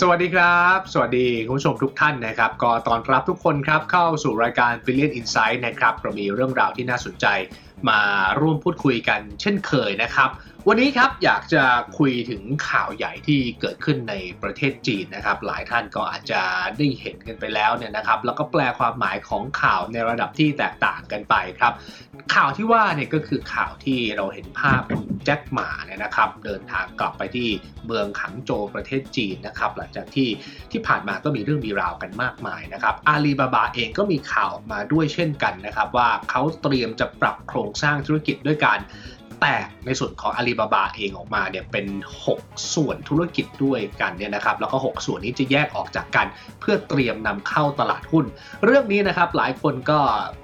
สวัสดีครับ สวัสดีคุณผู้ชมทุกท่านนะครับก็ตอนรับทุกคนครับเข้าสู่รายการ Billion Insight นะครับเรามีเรื่องราวที่น่าสนใจมาร่วมพูดคุยกันเช่นเคยนะครับวันนี้ครับอยากจะคุยถึงข่าวใหญ่ที่เกิดขึ้นในประเทศจีนนะครับ หลายท่านก็อาจจะได้เห็นกันไปแล้วเนี่ยนะครับ แล้วก็แปลความหมายของข่าวในระดับที่แตกต่างกันไปครับ ข่าวที่ว่าเนี่ยก็คือข่าวที่เราเห็นภาพแจ็คหมาเนี่ยนะครับ เดินทางกลับไปที่เมืองขังโจวประเทศจีนนะครับหลังจากที่ที่ผ่านมาก็มีเรื่องมีราวกันมากมายนะครับอาลีบาบาเองก็มีข่าวออกมาด้วยเช่นกันนะครับ ว่าเขาเตรียมจะปรับโครงสร้างธุรกิจด้วยการ แตกในส่วนของอาลีบาบาเองออกมาเนี่ยเป็น 6 ส่วนธุรกิจด้วยกันเนี่ยนะครับแล้วก็ 6 ส่วนนี้จะแยกออกจากกัน เพื่อเตรียมนำเข้าตลาดหุ้น เรื่องนี้นะครับหลายคนก็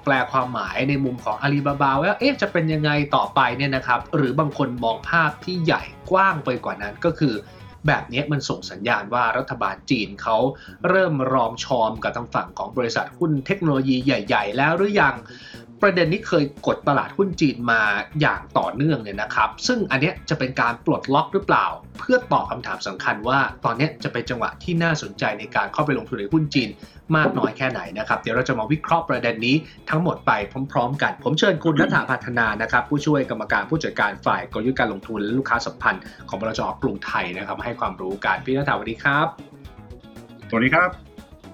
แปลความหมายในมุมของอาลีบาบาว่าเอ๊ะจะเป็นยังไงต่อไปเนี่ยนะครับหรือบางคนมองภาพที่ใหญ่กว้างไปกว่านั้นก็คือแบบนี้มันส่งสัญญาณว่ารัฐบาลจีนเขาเริ่มรอมชอมกับทางฝั่งของบริษัทหุ้นเทคโนโลยีใหญ่ ๆ แล้วหรือยัง ประเด็นนี้เคยกดตลาดหุ้นจีนมาอย่างต่อเนื่องเนี่ยนะครับ ซึ่งอันเนี้ยจะเป็นการปลดล็อกหรือเปล่า เพื่อตอบคำถามสำคัญว่า ตอนนี้จะเป็นจังหวะที่น่าสนใจในการเข้าไปลงทุนในหุ้นจีนมากน้อยแค่ไหนนะครับ เดี๋ยวเราจะมาวิเคราะห์ประเด็นนี้ทั้งหมดไปพร้อมๆ กัน ผมเชิญคุณนัฐาพัฒนานะครับ ผู้ช่วยกรรมการผู้จัดการฝ่ายกลยุทธ์การลงทุนและลูกค้าสัมพันธ์ของบลจกรุงไทยนะครับมาให้ความรู้กันพี่นัฐาสวัสดีครับสวัสดีครับ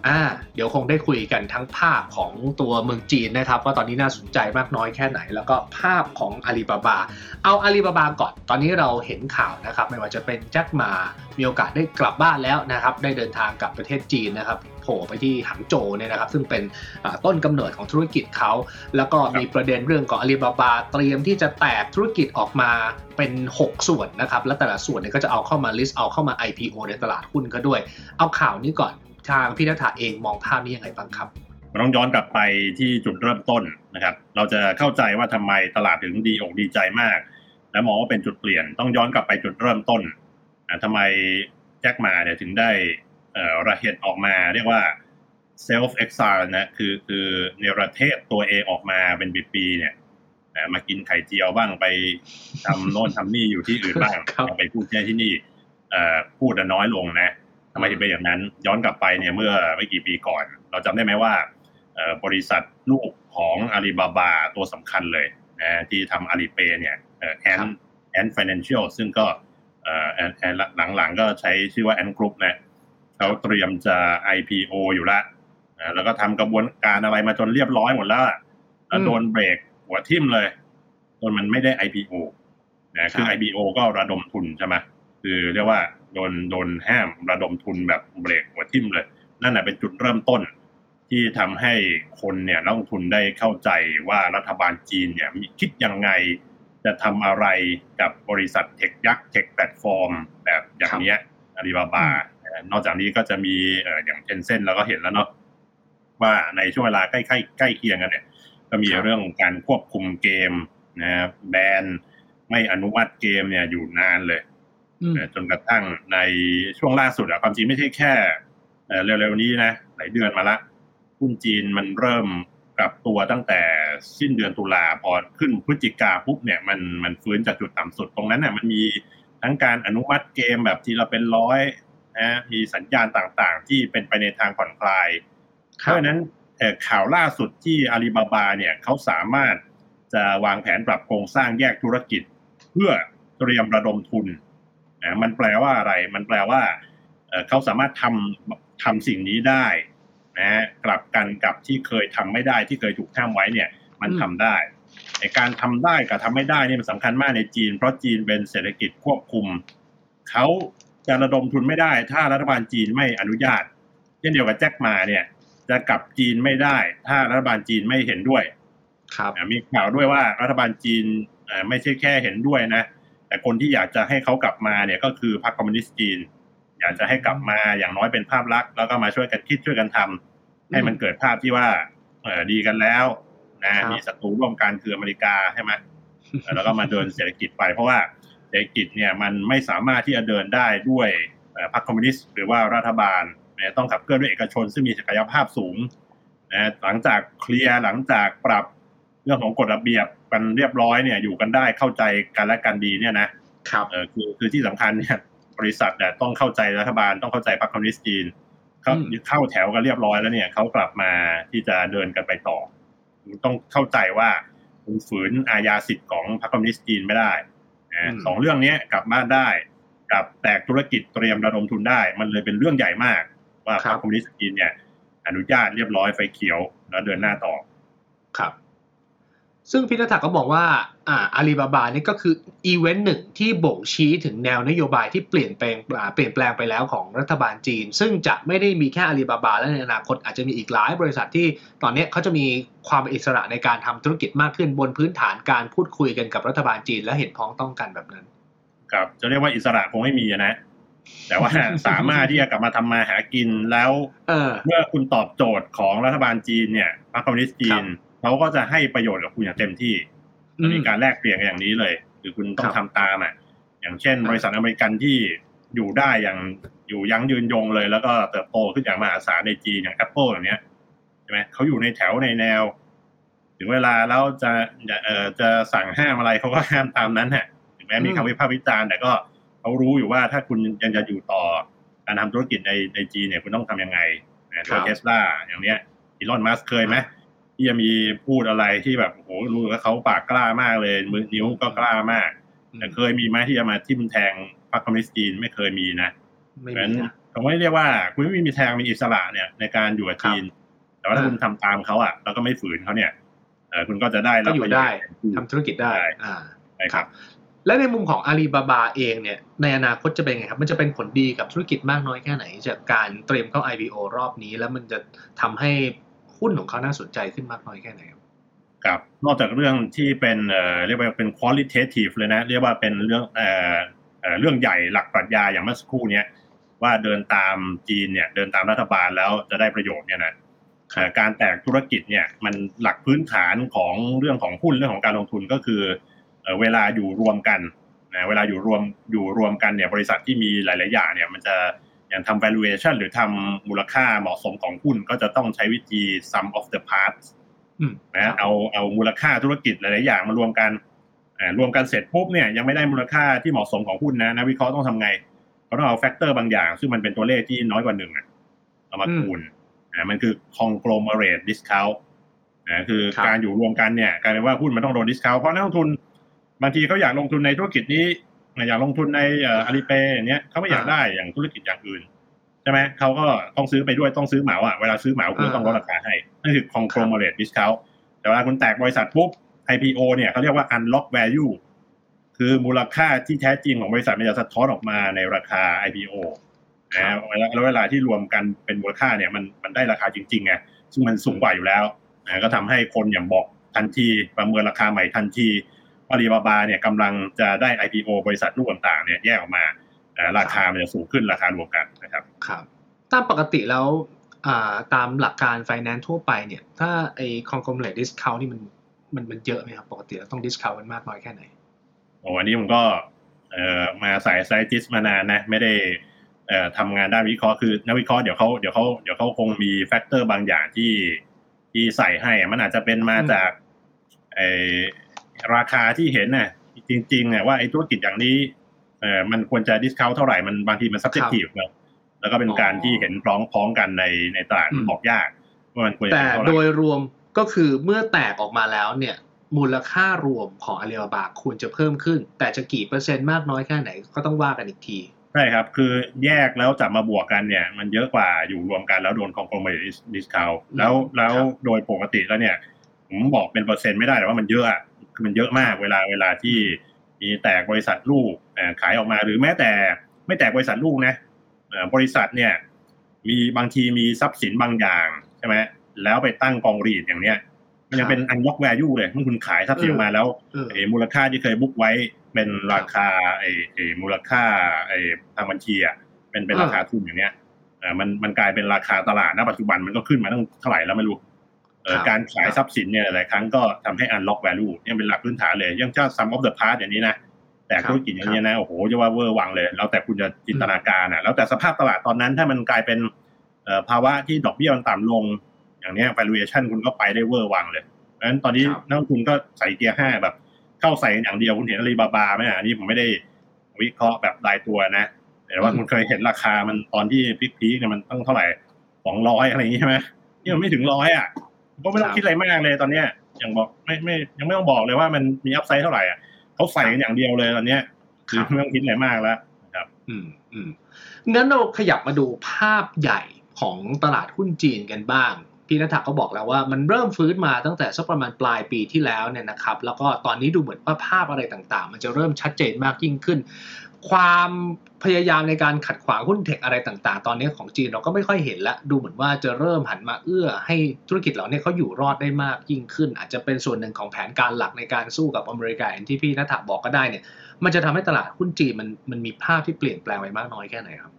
อ่าเดี๋ยวคงได้คุยกันทั้งภาพของตัวเมืองจีนนะครับ ว่าตอนนี้น่าสนใจมากน้อยแค่ไหน แล้วก็ภาพของอาลีบาบา เอาอาลีบาบาก่อน ตอนนี้เราเห็นข่าวนะครับ ไม่ว่าจะเป็นแจ็คหมา มีโอกาสได้กลับบ้านแล้วนะครับ ได้เดินทางกลับประเทศจีนนะครับโผล่ไปที่หังโจวเนี่ยนะครับ ซึ่งเป็นอ่าต้นกำเนิดของธุรกิจเขา แล้วก็มีประเด็นเรื่องของอาลีบาบาเตรียมที่จะแตกธุรกิจออกมาเป็น 6 ส่วนนะครับ และแต่ละส่วนเนี่ยก็จะเอาเข้ามา list เอาเข้ามา IPO ในตลาดหุ้นก็ด้วย เอาข่าวนี้ก่อน ทางพี่นัฐาเองมองภาพนี้ยังไงบ้างครับเราต้องย้อนกลับไปที่จุดเริ่มต้นนะครับ เราจะเข้าใจว่าทำไมตลาดถึงดีอกดีใจมาก และมองว่าเป็นจุดเปลี่ยนต้องย้อนกลับไปจุดเริ่มต้นอ่าทำไมแจ็คหมาเนี่ยถึงได้เอ่อระเหตุออกมาเรียกว่า self exile นะคือคือเนรเทศตัวเองออกมาเป็นปีๆเนี่ยอ่ามากินไข่เจียวบ้างไปทำโน่นทำนี่อยู่ที่อื่นบ้างครับไปพูดแค่ที่นี่เอ่อพูดแต่น้อยลงนะ ทำไมถึงเป็นอย่างนั้น ย้อนกลับไปเนี่ยเมื่อไม่กี่ปีก่อน เราจำได้ไหมว่าเอ่อบริษัทลูกของอาลีบาบาตัวสำคัญเลยนะที่ทำ Alipay เนี่ย Ant Ant Financial ซึ่งก็เอ่อแอนแอนหลังๆ ก็ใช้ชื่อว่า Ant Group นะเขาเตรียมจะ IPO อยู่ละอ่าแล้วก็ทำกระบวนการอะไรมาจนเรียบร้อยหมดแล้วอะแล้วโดนเบรกหัวทิ่มเลยจนมันไม่ได้ IPO นะคือครับ IPO ก็ระดมทุนใช่ไหมคือเรียกว่า โดนโดนห้ามระดมทุนแบบเบรกหัวทิ่มเลย นั่นแหละเป็นจุดเริ่มต้น ที่ทำให้คนเนี่ยนักลงทุนได้เข้าใจว่ารัฐบาลจีนเนี่ยมีคิดยังไงจะทำอะไรกับบริษัท tech ยักษ์ tech แพลตฟอร์ม แบบอย่างเนี้ยอาลีบาบานอกจากนี้ก็จะมีเอ่ออย่าง Tencent เราก็เห็นแล้วเนาะว่าในช่วงเวลาใกล้ๆใกล้เคียงกันเนี่ย ก็มีครับเรื่องของการควบคุมเกมนะครับแบนไม่อนุมัติเกมเนี่ยอยู่นานเลยอืมเอ่อ จนกระทั่งในช่วงล่าสุดอะความจริงไม่ใช่แค่เอ่อเร็วๆนี้นะหลายเดือนมาละหุ้นจีนมันเริ่มกลับตัวตั้งแต่สิ้นเดือนตุลาพอขึ้นพฤศจิกาปุ๊บเนี่ยมันมันฟื้นจากจุดต่ำสุดตรงนั้นน่ะมันมีทั้งการอนุมัติเกมแบบทีละเป็นร้อยนะมีสัญญาณต่างๆ ที่เป็นไปในทางผ่อนคลาย เพราะฉะนั้นเอ่อข่าวล่าสุดที่อาลีบาบาเนี่ยเขาสามารถจะวางแผนปรับโครงสร้างแยกธุรกิจ เพื่อเตรียมระดมทุน นะมันแปลว่าอะไร มันแปลว่าเอ่อเขาสามารถทำทำสิ่งนี้ได้นะฮะกลับกันกับที่เคยทำไม่ได้ที่เคยถูกห้ามไว้เนี่ย มันอืมทำได้ไอการทำได้กับทำไม่ได้นี่มันสำคัญมากในจีน เพราะจีนเป็นเศรษฐกิจควบคุมเขาจะระดมทุนไม่ได้ ถ้ารัฐบาลจีนไม่อนุญาต เช่นเดียวกับแจ็คหมาเนี่ย จะกลับจีนไม่ได้ ถ้ารัฐบาลจีนไม่เห็นด้วย ครับอ่ามีข่าวด้วยว่ารัฐบาลจีนอ่าไม่ใช่แค่เห็นด้วยนะ แต่คนที่อยากจะให้เขากลับมาเนี่ยก็คือพรรคคอมมิวนิสต์จีน อยากจะให้กลับมาอย่างน้อยเป็นภาพลักษณ์แล้วก็มาช่วยกันคิดช่วยกันทำให้มันเกิดภาพที่ว่าเออดีกันแล้วนะครับมีศัตรูร่วมกันคืออเมริกาใช่ไหมเออแล้วก็มาเดินเศรษฐกิจไป เพราะว่าเศรษฐกิจเนี่ยมันไม่สามารถที่จะเดินได้ด้วยเอ่อพรรคคอมมิวนิสต์หรือว่ารัฐบาลเนี่ยต้องขับเคลื่อนด้วยเอกชนซึ่งมีศักยภาพสูงนะหลังจากเคลียร์หลังจากปรับ เรื่องของกฎระเบียบกันเรียบร้อยเนี่ย อยู่กันได้เข้าใจกันและกันดีเนี่ยนะครับเออคือคือที่สำคัญเนี่ยบริษัทเนี่ยต้องเข้าใจรัฐบาลต้องเข้าใจพรรคคอมมิวนิสต์จีนเข้าอืมเข้าแถวกันเรียบร้อยแล้วเนี่ยเขากลับมาที่จะเดินกันไปต่อคุณต้องเข้าใจว่าคุณฝืนอาญาสิทธิ์ของพรรคคอมมิวนิสต์จีนไม่ได้นะสองเรื่องเนี้ยกลับบ้านได้กับแตกธุรกิจเตรียมระดมทุนได้ มันเลยเป็นเรื่องใหญ่มาก ว่าพรรคคอมมิวนิสต์จีนเนี่ย อนุญาตเรียบร้อยไฟเขียวแล้วเดินหน้าต่อครับ ซึ่งพิธาก็บอกว่าอ่าอาลีบาบานี่ก็คืออีเวนต์หนึ่งที่บ่งชี้ถึงแนวนโยบายที่เปลี่ยนแปลงเปลี่ยนแปลงไปแล้วของรัฐบาลจีน ซึ่งจะไม่ได้มีแค่อาลีบาบาและในอนาคตอาจจะมีอีกหลายบริษัทที่ตอนนี้เขาจะมีความอิสระในการทำธุรกิจมากขึ้นบนพื้นฐานการพูดคุยกันกับรัฐบาลจีนและเห็นพ้องต้องกันแบบนั้น ครับจะเรียกว่าอิสระคงไม่มีนะ แต่ว่าสามารถที่จะกลับมาทำมาหากินแล้วเเมื่อคุณตอบโจทย์ของรัฐบาลจีนเนี่ยพรรคคอมมิวนิสต์จีน เขาก็จะให้ประโยชน์กับคุณอย่างเต็มที่อืมมีการแลกเปลี่ยนกันอย่างนี้เลยคือคุณต้องครัทำบตามอะ อย่างเช่น บริษัทอเมริกันที่อยู่ได้อย่างอยู่ยั้งยืนยงเลย แล้วก็เติบโตขึ้นอย่างมหาศาลในจีนอย่าง Apple อย่างเนี้ยใช่ไหมเขาอยู่ในแถวในแนว ถึงเวลาแล้วจะจะเอ่อจะสั่งห้ามอะไรเขาก็ห้ามตามนั้นฮะถึงแม้มีอืมคำวิพากษ์วิจารณ์แต่ก็เขารู้อยู่ว่าถ้าคุณยังจะอยู่ต่อการทำธุรกิจในในจีนเนี่ยคุณต้องทำยังไงนะตัวเทสลาอย่างเนี้ยอีลอนมัสเคยไหม ที่จะมีพูดอะไรที่แบบโอ้โหรู้ว่าเขาปากกล้ามากเลยมือนิ้วก็กล้ามาก แต่เคยมีไหมที่จะมาทิ่มแทงพรรคคอมมิวนิสต์จีนไม่เคยมีนะไม่เพราะฉะมีนั้นนะผมไม่เรียกว่า คุณไม่มีแทงมีอิสระเนี่ย ในการอยู่กับจีน แต่ว่าถ้าอ่าคุณทำตามเขาอะแล้วก็ไม่ฝืนเขาเนี่ยเออคุณก็จะได้รับก็อยู่ประโชน์ได้เต็มที่ทำธุรกิจได้ใช่อ่าใช่ครับ และในมุมของอาลีบาบาเองเนี่ย ในอนาคตจะเป็นไงครับ มันจะเป็นผลดีกับธุรกิจมากน้อยแค่ไหน จากการเตรียมเข้า IPO รอบนี้ แล้วมันจะทำให้ หุ้นของเขาน่าสนใจขึ้นมากน้อยแค่ไหนครับครับนอกจากเรื่องที่เป็นเอ่อเรียกว่าเป็น qualitative เลยนะ เรียกว่าเป็นเรื่องเอ่อเอ่อเรื่องใหญ่หลักปรัชญาอย่างเมื่อสักครู่เนี้ยว่าเดินตามจีนเนี่ยเดินตามรัฐบาลแล้วจะได้ประโยชน์เนี่ยนะเอ่อการแตกธุรกิจเนี่ยมันหลักพื้นฐานของเรื่องของหุ้นเรื่องของการลงทุนก็คือเอ่อเวลาอยู่รวมกันนะเวลาอยู่รวมอยู่รวมกันเนี่ยบริษัทที่มีหลาย ๆ อย่างเนี่ยมันจะ อย่างทำ valuation หรือทำมูลค่าเหมาะสมของหุ้นก็จะต้องใช้วิธี sum of the parts อืมนะเอาเอามูลค่าธุรกิจหลายๆอย่างมารวมกันอ่ารวมกันเสร็จปุ๊บเนี่ยยังไม่ได้มูลค่าที่เหมาะสมของหุ้นนะนักวิเคราะห์ต้องทำไงเขาต้องเอาแฟกเตอร์บางอย่าง ซึ่งมันเป็นตัวเลขที่น้อยกว่าหนึ่งอะเอามาอืมคูณอ่ามันคือ conglomerate discount นะคือครับการอยู่รวมกันเนี่ยกลายเป็นว่าหุ้นมันต้องโดน discount เพราะนักลงทุน บางทีเขาอยากลงทุนในธุรกิจนี้ อยากลงทุนในเอ่ออาลีเปย์อย่างเนี้ยเขาไม่อยากได้อย่างธุรกิจอย่างอื่นใช่ไหมเขาก็ต้องซื้อไปด้วยต้องซื้อเหมาอะเวลาซื้อเหมาคุณก็ต้องลดราคาให้นั่นคือ conglomerate discount แต่เวลาคุณแตกบริษัทปุ๊บ IPO เนี่ยเขาเรียกว่า unlock value คือมูลค่าที่แท้จริงของบริษัทมันจะสะท้อนออกมาในราคา IPO นะแล้วเวลาที่รวมกันเป็นมูลค่าเนี่ยมันมันได้ราคาจริงๆไงซึ่งมันสูงกว่าอยู่แล้วนะก็ทำให้คนอย่างบอกทันทีประเมินราคาใหม่ทันที อาลีบาบาเนี่ยกำลังจะได้ IPO บริษัทลูกต่างๆเนี่ยแยกออกมาเอ่อราคามันจะสูงขึ้นราคารวมกันนะครับครับตามปกติแล้วอ่าตามหลักการ finance ทั่วไปเนี่ย ถ้าไอ้ conglomerate discount นี่มันมันมันเยอะไหมครับ ปกติเราต้อง discount มันมากน้อยแค่ไหนโอ้อันนี้ผมก็เอ่อมาสาย strategist มานานนะ ไม่ได้เอ่อทำงานด้านวิเคราะห์คือนักวิเคราะห์เดี๋ยวเขาเดี๋ยวเขาเดี๋ยวเขาคงมี factor บางอย่างที่ที่ใส่ให้อะมันอาจจะเป็นมาอืมจากไอ ราคาที่เห็นน่ะจริงๆเนี่ยว่าไอ้ธุรกิจอย่างนี้เอ่อมันควรจะ discount เท่าไหร่มันบางทีมัน subjective เนอะแล้วก็เป็นการที่เห็นพร้อมพ้องกันในในตลาดมันบอกยากว่ามันควรจะแต่เป็นเท่าไหโดร่ยรวมก็คือเมื่อแตกออกมาแล้วเนี่ยมูลค่ารวมของอาลีบาบาควรจะเพิ่มขึ้น แต่จะกี่เปอร์เซ็นต์มากน้อยแค่ไหนก็ต้องว่ากันอีกทีใช่ครับ คือแยกแล้วจับมาบวกกันเนี่ย มันเยอะกว่าอยู่รวมกันแล้วโดน conglomerate discount แล้วแล้วครับโดยปกติแล้วเนี่ย ผมบอกเป็นเปอร์เซ็นต์ไม่ได้แต่ว่ามันเยอะอะ คือมันเยอะมากเวลาเวลาที่มีแตกบริษัทลูกเอ่อขายออกมาหรือแม้แต่ไม่แตกบริษัทลูกนะเอ่อบริษัทเนี่ย มีบางทีมีทรัพย์สินบางอย่างใช่ไหมแล้วไปตั้งกองรีดอย่างเนี้ยมันยังเป็น unlock value เลยเมื่อคุณขายทรัพย์สินออกมาแล้วเออไอ้มูลค่าที่เคยบุ๊กไว้เป็นราคาไอ้ไอ้มูลค่าไอ้ทางบัญชีอะเป็นเป็นอ่าราคาทุนอย่างเนี้ยเออมันมันกลายเป็นราคาตลาดณปัจจุบันมันก็ขึ้นมาตั้งเท่าไหร่แล้วไม่รู้เออ การขายทรัพย์สินเนี่ยหลายครั้งก็ทำให้ unlock value เนี่ยเป็นหลักพื้นฐานเลยอยังเจ้า sum of the parts อย่างนี้นะแต่ธุรกิจอย่างนี้ยนะโอ้โหจะว่าเวอร์วังเลย แล้วแต่คุณจะจินตนาการอะแล้วแต่สภาพตลาดตอนนั้นถ้ามันกลายเป็นเอ่อภาวะที่ดอกเบี้ยมันต่ำลง อย่างเนี้ย valuation คุณก็ไปได้เวอร์วังเลยเพราะฉะนั้นตอนนี้ครับนักลงทุนก็ใส่เกียร์ห้าแบบ เข้าใส่อย่างเดียวคุณเห็นอาลีบาบาไหมอะอันนี้ผมไม่ได้วิเคราะห์แบบรายตัวนะแต่ว่าคุณเคยเห็นราคามันตอนที่พีคๆเนี่ยมันต้องเท่าไหร่สองร้อยอะไรอย่างงี้ใช่ไหมนี่มันไม่ถึงร้อยอะ ก็ไม่ต้องคิดอะไรมากเลยตอนเนี้ย อย่างบอกไม่ไม่ยังไม่ต้องบอกเลยว่ามันมีอัพไซด์เท่าไหร่อะเขาใส่กันอย่างเดียวเลยตอนเนี้ยคือไม่ต้องคิดอะไรมากแล้วครับ อืมอืมงั้นเราขยับมาดูภาพใหญ่ของตลาดหุ้นจีนกันบ้างพี่นัทก็บอกแล้วว่ามันเริ่มฟื้นมาตั้งแต่สักประมาณปลายปีที่แล้วเนี่ยนะครับ แล้วก็ตอนนี้ดูเหมือนว่าภาพอะไรต่างๆ มันจะเริ่มชัดเจนมากยิ่งขึ้น ความ พยายามในการขัดขวางหุ้นเทคอะไรต่างๆ ตอนนี้ของจีนเราก็ไม่ค่อยเห็นละดูเหมือนว่าจะเริ่มหันมาเอื้อให้ธุรกิจเหล่านี้เขาอยู่รอดได้มากยิ่งขึ้น อาจจะเป็นส่วนหนึ่งของแผนการหลักในการสู้กับอเมริกาอย่างที่พี่นัทบอกก็ได้เนี่ย มันจะทำให้ตลาดหุ้นจีนมันมันมีภาพที่เปลี่ยนแปลงไปมากน้อยแค่ไหนครับ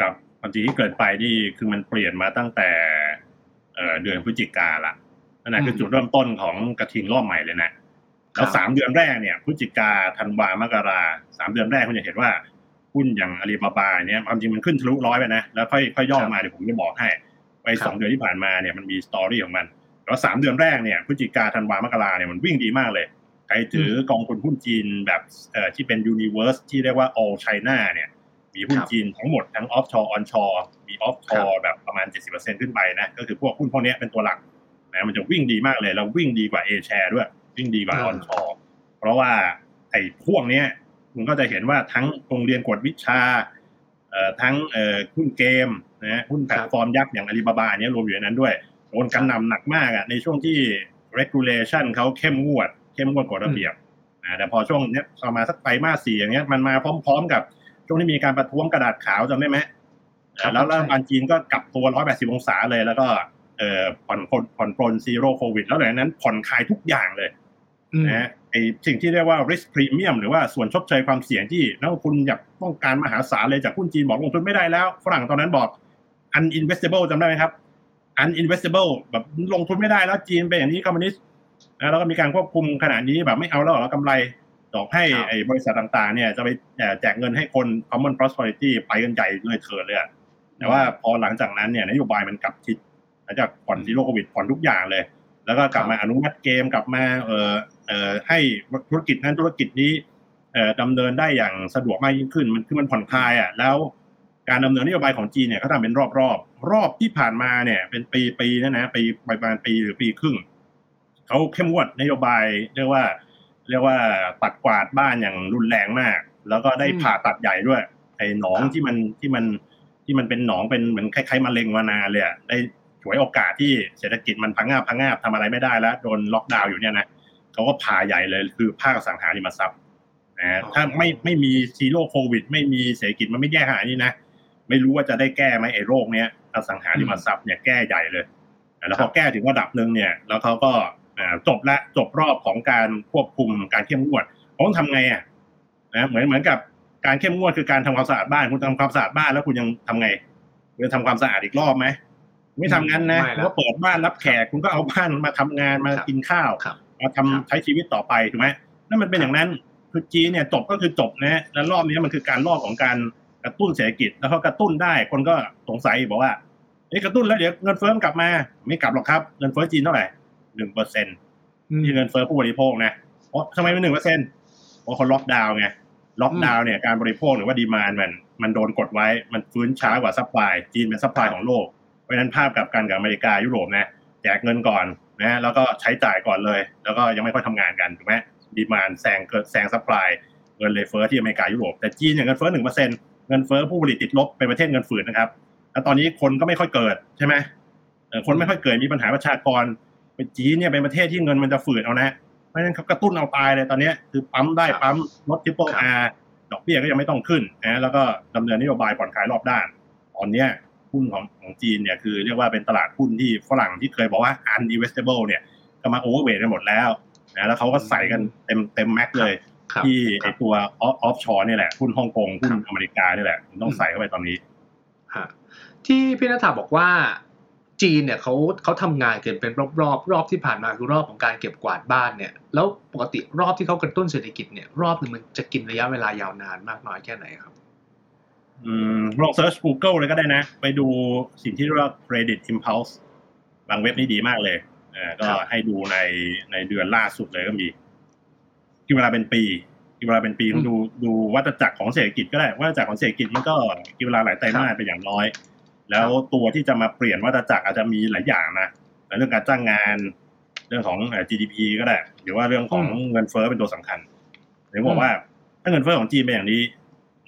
ครับความจริงที่เกิดไปนี่คือมันเปลี่ยนมาตั้งแต่เอ่อเดือนพฤศจิกาละนั่นนะคือจุดเริ่มต้นของกระทิงรอบใหม่เลยนะแล้วสามเดือนแรกเนี่ยพฤศจิกาธันวามกราสามเดือนแรกคุณจะเห็นว่า หุ้นอย่างอาลีบาบาเนี่ยความจริงมันขึ้นทะลุร้อยไปนะแล้วค่อยค่อยย่อมาเดี๋ยวผมจะบอกให้ไปสองเดือนที่ผ่านมาเนี่ยมันมีสตอรี่ของมันแล้วสามเดือนแรกเนี่ยพฤศจิกาธันวามกราเนี่ยมันวิ่งดีมากเลยใครถือกองทุนหุ้นจีนแบบเอ่อที่เป็น universe ที่เรียกว่า all China เนี่ย มีหุ้นจีนทั้งหมดทั้ง offshore onshore มี offshore แบบประมาณ 70%ขึ้นไปนะก็คือพวกหุ้นพวกนี้เป็นตัวหลักนะมันจะวิ่งดีมากเลยแล้ววิ่งดีกว่า A share ด้วย วิ่งดีกว่า onshore เพราะว่าไอ้พวกเนี้ย คุณก็จะเห็นว่าทั้งโรงเรียนกวดวิชาเอ่อทั้งเอ่อหุ้นเกมนะหุ้นแพลตฟอร์มยักษ์อย่างอาลีบาบาเนี้ยรวมอยู่ในนั้นด้วยโดนกระหน่ำหนักมากอะในช่วงที่ regulation เขาเข้มงวด เข้มงวดกฎระเบียบนะแต่พอช่วงเนี้ยประมาณสักไตรมาสสี่อย่างเงี้ยมันมาพร้อม ๆ กับช่วงที่มีการประท้วงกระดาษขาวจำได้ไหมแล้วรัฐบาลจีนก็กลับตัว 180 องศาเลยแล้วก็เอ่อผ่อนผ่อนผ่อนปลน zero COVID แล้วหลังจากนั้นผ่อนคลายทุกอย่างเลย นะฮะไอสิ่งที่เรียกว่า risk premium หรือว่าส่วนชดเชยความเสี่ยงที่นักลงทุนอยากต้องการมหาศาลเลยจากหุ้นจีนบอกลงทุนไม่ได้แล้ว ฝรั่งตอนนั้นบอก uninvestable จำได้ไหมครับ uninvestable แบบลงทุนไม่ได้แล้วจีนเป็นอย่างนี้คอมมิวนิสต์นะแล้วก็มีการควบคุมขนาดนี้แบบไม่เอาแล้วหรอกำไรดอกให้ไอ้บริษัทต่างๆ เนี่ยจะไปแจกเงินให้คน common prosperity ไปกันใหญ่เลยเถิดเลยแต่ว่าพอหลังจากนั้นเนี่ยนโยบายมันกลับทิศหลังจากผ่อน zero COVID ผ่อนทุกอย่างเลย แล้วก็กลับมาอนุมัติเกมกลับมาเอ่อเอ่อให้ธุรกิจนั้นธุรกิจนี้เอ่อดำเนินได้อย่างสะดวกมากยิ่งขึ้น มันคือมันผ่อนคลายอะแล้วการดำเนินนโยบายของจีนเนี่ยเขาทำเป็นรอบๆรอบที่ผ่านมาเนี่ย เป็นปีปีนะนะปีประมาณปีหรือปีครึ่งเขาเข้มงวดนโยบายเรียกว่า เรียกว่าตัดกวาดบ้านอย่างรุนแรงมาก แล้วก็ได้ผ่าตัดใหญ่ด้วยไอ้หนองที่มันที่มันที่มันเป็นหนองเป็นเหมือนคล้ายๆมะเร็งมานานเลยได้ ฉวยโอกาสที่เศรษฐกิจมันพังงาบพังงาบทำอะไรไม่ได้แล้วโดนล็อกดาวน์อยู่เนี่ยนะเขาก็ผ่าใหญ่เลยคือภาคสังหาริมทรัพย์นะถ้าไม่ไม่มีซีโร่โควิด ไม่มีเศรษฐกิจมันไม่แย่ขนาดนี้นะไม่รู้ว่าจะได้แก้ไหมไอ้โรคเนี้ยอสังหาริมทรัพย์เนี่ยแก้ใหญ่เลยแล้วพอแก้ถึงระดับหนึ่งเนี่ย แล้วเขาก็จบละจบรอบของการควบคุมการเข้มงวดเขาต้องทำไงอะนะเหมือนเหมือนกับการเข้มงวดคือการทำความสะอาดบ้านคุณทำความสะอาดบ้านแล้วคุณยังทำไงคุณจะทำความสะอาดอีกรอบไหม ไม่ทำงั้นนะคุณก็เปิดบ้านรับแขกคุณก็เอาบ้านมาทำงานมากินข้าวมาทำใช้ชีวิตต่อไปถูกไหมนั่นมันเป็นอย่างนั้นคือจีนเนี่ยจบก็คือจบนะแล้วรอบนี้มันคือการรอบของการกระตุ้นเศรษฐกิจ แล้วเขากระตุ้นได้คนก็สงสัยบอกว่าเอ้กระตุ้นแล้วเดี๋ยวเงินเฟ้อกลับมา ไม่กลับหรอกครับเงินเฟ้อจีนเท่าไหร่หนึ่งเปอร์เซ็นต์ที่เงินเฟ้อผู้บริโภคนะเพราะทำไมเป็นหนึ่งเปอร์เซ็นต์เพราะเขาล็อกดาวน์ไงล็อกดาวน์เนี่ยการบริโภคหรือว่า demand มัน มันโดนกดไว้มันฟื้นช้ากว่า supply จีนเป็น supply ของโลกเพ ราะฉะนั้นภาพกับการกับอเมริกายุโรปนะแจกเงินก่อนนะแล้วก็ใช้จ่ายก่อนเลย แล้วก็ยังไม่ค่อยทำงานกันถูกไหม demand แซงเกิดแซง supply เงินเลยเฟ้อที่อเมริกายุโรปแต่จีนเนี่ยเงินเฟ้อหนึ่งเปอร์เซ็นต์เงินเฟ้อผู้ผลิตติดลบเป็นประเทศเงินฝืดนะครับแล้วตอนนี้คนก็ไม่ค่อยเกิดใช่ไหมคนไม่ค่อยเกิดมีปัญหาประชากรเป็นจีนเนี่ยเป็นประเทศที่เงินมันจะฝืดเอานะเพราะฉะนั้นเขากระตุ้นเอาตายเลยตอนนี้คือปั๊มได้ปั๊มลด triple R ดอกเบี้ยก็ยังไม่ต้องขึ้นนะแล้วก็ดำเนินนโยบายผ่อนคลายรอบด้าน ตอนนี้ หุ้นของของจีนเนี่ยคือเรียกว่าเป็นตลาดหุ้นที่ฝรั่งที่เคยบอกว่า uninvestable เนี่ยก็มา overweight ไปหมดแล้วนะแล้วเขาก็ใส่กันเต็มเต็ม max เลย ที่ไอตัว offshore นี่แหละหุ้นฮ่องกงหุ้นอเมริกานี่แหละต้องใส่เข้าไปตอนนี้ที่พี่นัทบอกว่าจีนเนี่ยเขาเขาทำงานกันเป็นรอบรอบรอบที่ผ่านมาคือรอบของการเก็บกวาดบ้านเนี่ยแล้วปกติรอบที่เขากระตุ้นเศรษฐกิจเนี่ยรอบหนึ่งมันจะกินระยะเวลายาวนานมากน้อยแค่ไหนครับอืม ลองเซิร์ช Google เลยก็ได้นะ ไปดูสิ่งที่เรียกว่า credit impulse บางเว็บนี่ดีมากเลยอ่าก็ให้ดูในในเดือนล่าสุดเลยก็มีกินเวลาเป็นปีกินเวลาเป็นปีต้องดูดูวัฏจักรของเศรษฐกิจก็ได้วัฏจักรของเศรษฐกิจมันก็กินเวลาหลายไตรมาสเป็นอย่างน้อย แล้วตัวที่จะมาเปลี่ยนวัฏจักรอาจจะมีหลายอย่างนะเรื่องการจ้างงาน เรื่องของ GDP ก็ได้ หรือว่าเรื่องของเงินเฟ้อเป็นตัวสำคัญหรือบอกว่าถ้าเงินเฟ้อของจีนเป็นอย่างนี้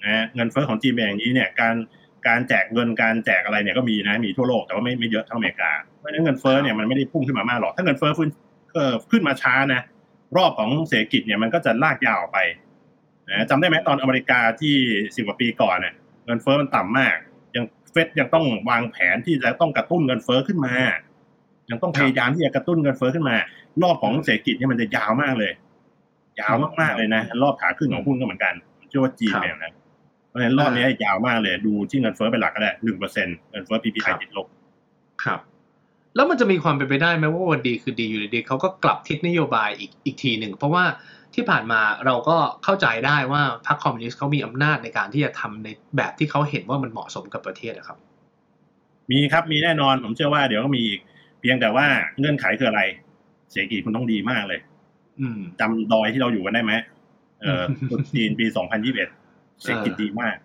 นะเงินเฟ้อของจีนเป็นอย่างนี้เนี่ยการการแจกเงินการแจกอะไรเนี่ยก็มีนะมีทั่วโลกแต่ว่าไม่ไม่เยอะเท่าอเมริกาเพราะฉะนั้นเงินเฟ้อเนี่ยมันไม่ได้พุ่งขึ้นมามากหรอกถ้าเงินเฟ้อขึ้นขึ้นมาช้านะรอบของเศรษฐกิจเนี่ยมันก็จะลากยาวไปนะจำได้ไหมตอนอเมริกาที่สิบกว่าปีก่อนเนี่ยเงินเฟ้อมันต่ำมากยังเฟดยังต้องวางแผนที่จะต้องกระตุ้นเงินเฟ้อขึ้นมา ยังต้องพยายามที่จะกระตุ้นเงินเฟ้อขึ้นมา รอบของเศรษฐกิจเนี่ยมันจะยาวมากเลย ยาวมากๆเลยนะ รอบขาขึ้นของหุ้นก็เหมือนกันเชื่อว่าจีนเนี่ยนะเพ ราะฉะนั้นรอบนี้ยาวมากเลย ดูที่เงินเฟ้อเป็นหลักก็ได้หนึ่งเปอร์เซ็นเงินเฟ้อ PPI ติดลบครับ แล้วมันจะมีความเป็นไปได้ไหมว่าวันดีคือดีอยู่ดีเขาก็กลับทิศนโยบายอีกอีกทีหนึ่ง เพราะว่าที่ผ่านมาเราก็เข้าใจได้ว่าพรรคคอมมิวนิสต์เขามีอำนาจในการที่จะทำในแบบที่เขาเห็นว่ามันเหมาะสมกับประเทศนะครับ มีครับมีแน่นอนผมเชื่อว่าเดี๋ยวก็มีอีก เพียงแต่ว่าเงื่อนไขคืออะไร เศรษฐกิจคุณต้องดีมากเลย อืมจำดอยที่เราอยู่กันได้ไหมเออจีนปี2021เศรษฐกิจดีมาก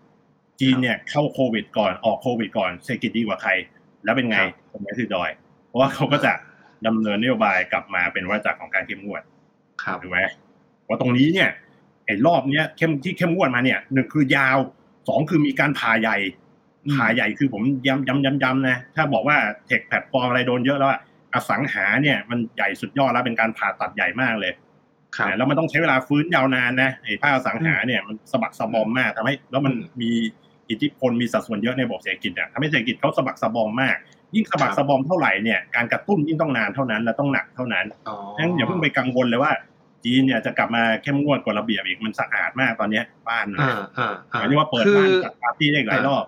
จีนเนี่ยเข้าโควิดก่อนออกโควิดก่อนเศรษฐกิจดีกว่าใคร แล้วเป็นไงตรงนี้คือดอย เพราะว่าเขาก็จะดำเนินนโยบายกลับมาเป็นวัฏจักรของการเข้มงวดครับถูกไหมว่าตรงนี้เนี่ยไอ้รอบเนี้ยเข้มที่เข้มงวดมาเนี่ยหนึ่งคือยาวสองคือมีการผ่าใหญ่ผ่าใหญ่คือผมย้ำย้ำย้ำย้ำนะถ้าบอกว่า tech แพลตฟอร์มอะไรโดนเยอะแล้วอสังหาเนี่ยมันใหญ่สุดยอดแล้วเป็นการผ่าตัดใหญ่มากเลยครับ แล้วมันต้องใช้เวลาฟื้นยาวนานนะไอ้ภาคอสังหาเนี่ยมันสะบักสะบอมมากทำให้ แล้วมันมีอิทธิพลมีสัดส่วนเยอะในระบบเศรษฐกิจเนี่ยทำให้เศรษฐกิจเขาสะบักสะบอมมาก ยิ่งสะบักสะบอมเท่าไหร่เนี่ยการกระตุ้นยิ่งต้องนานเท่านั้นและต้องหนักเท่านั้นอ๋องั้นอย่าเพิ่งไปกังวลเลยว่าจีนเนี่ยจะกลับมาเข้มงวดกฎระเบียบอีกมันสะอาดมากตอนเนี้ยบ้านอ่าอ่าอ่าหมายถึงว่าเปิดคือบ้านจัดปาร์ตี้ได้อีกหลายรอบ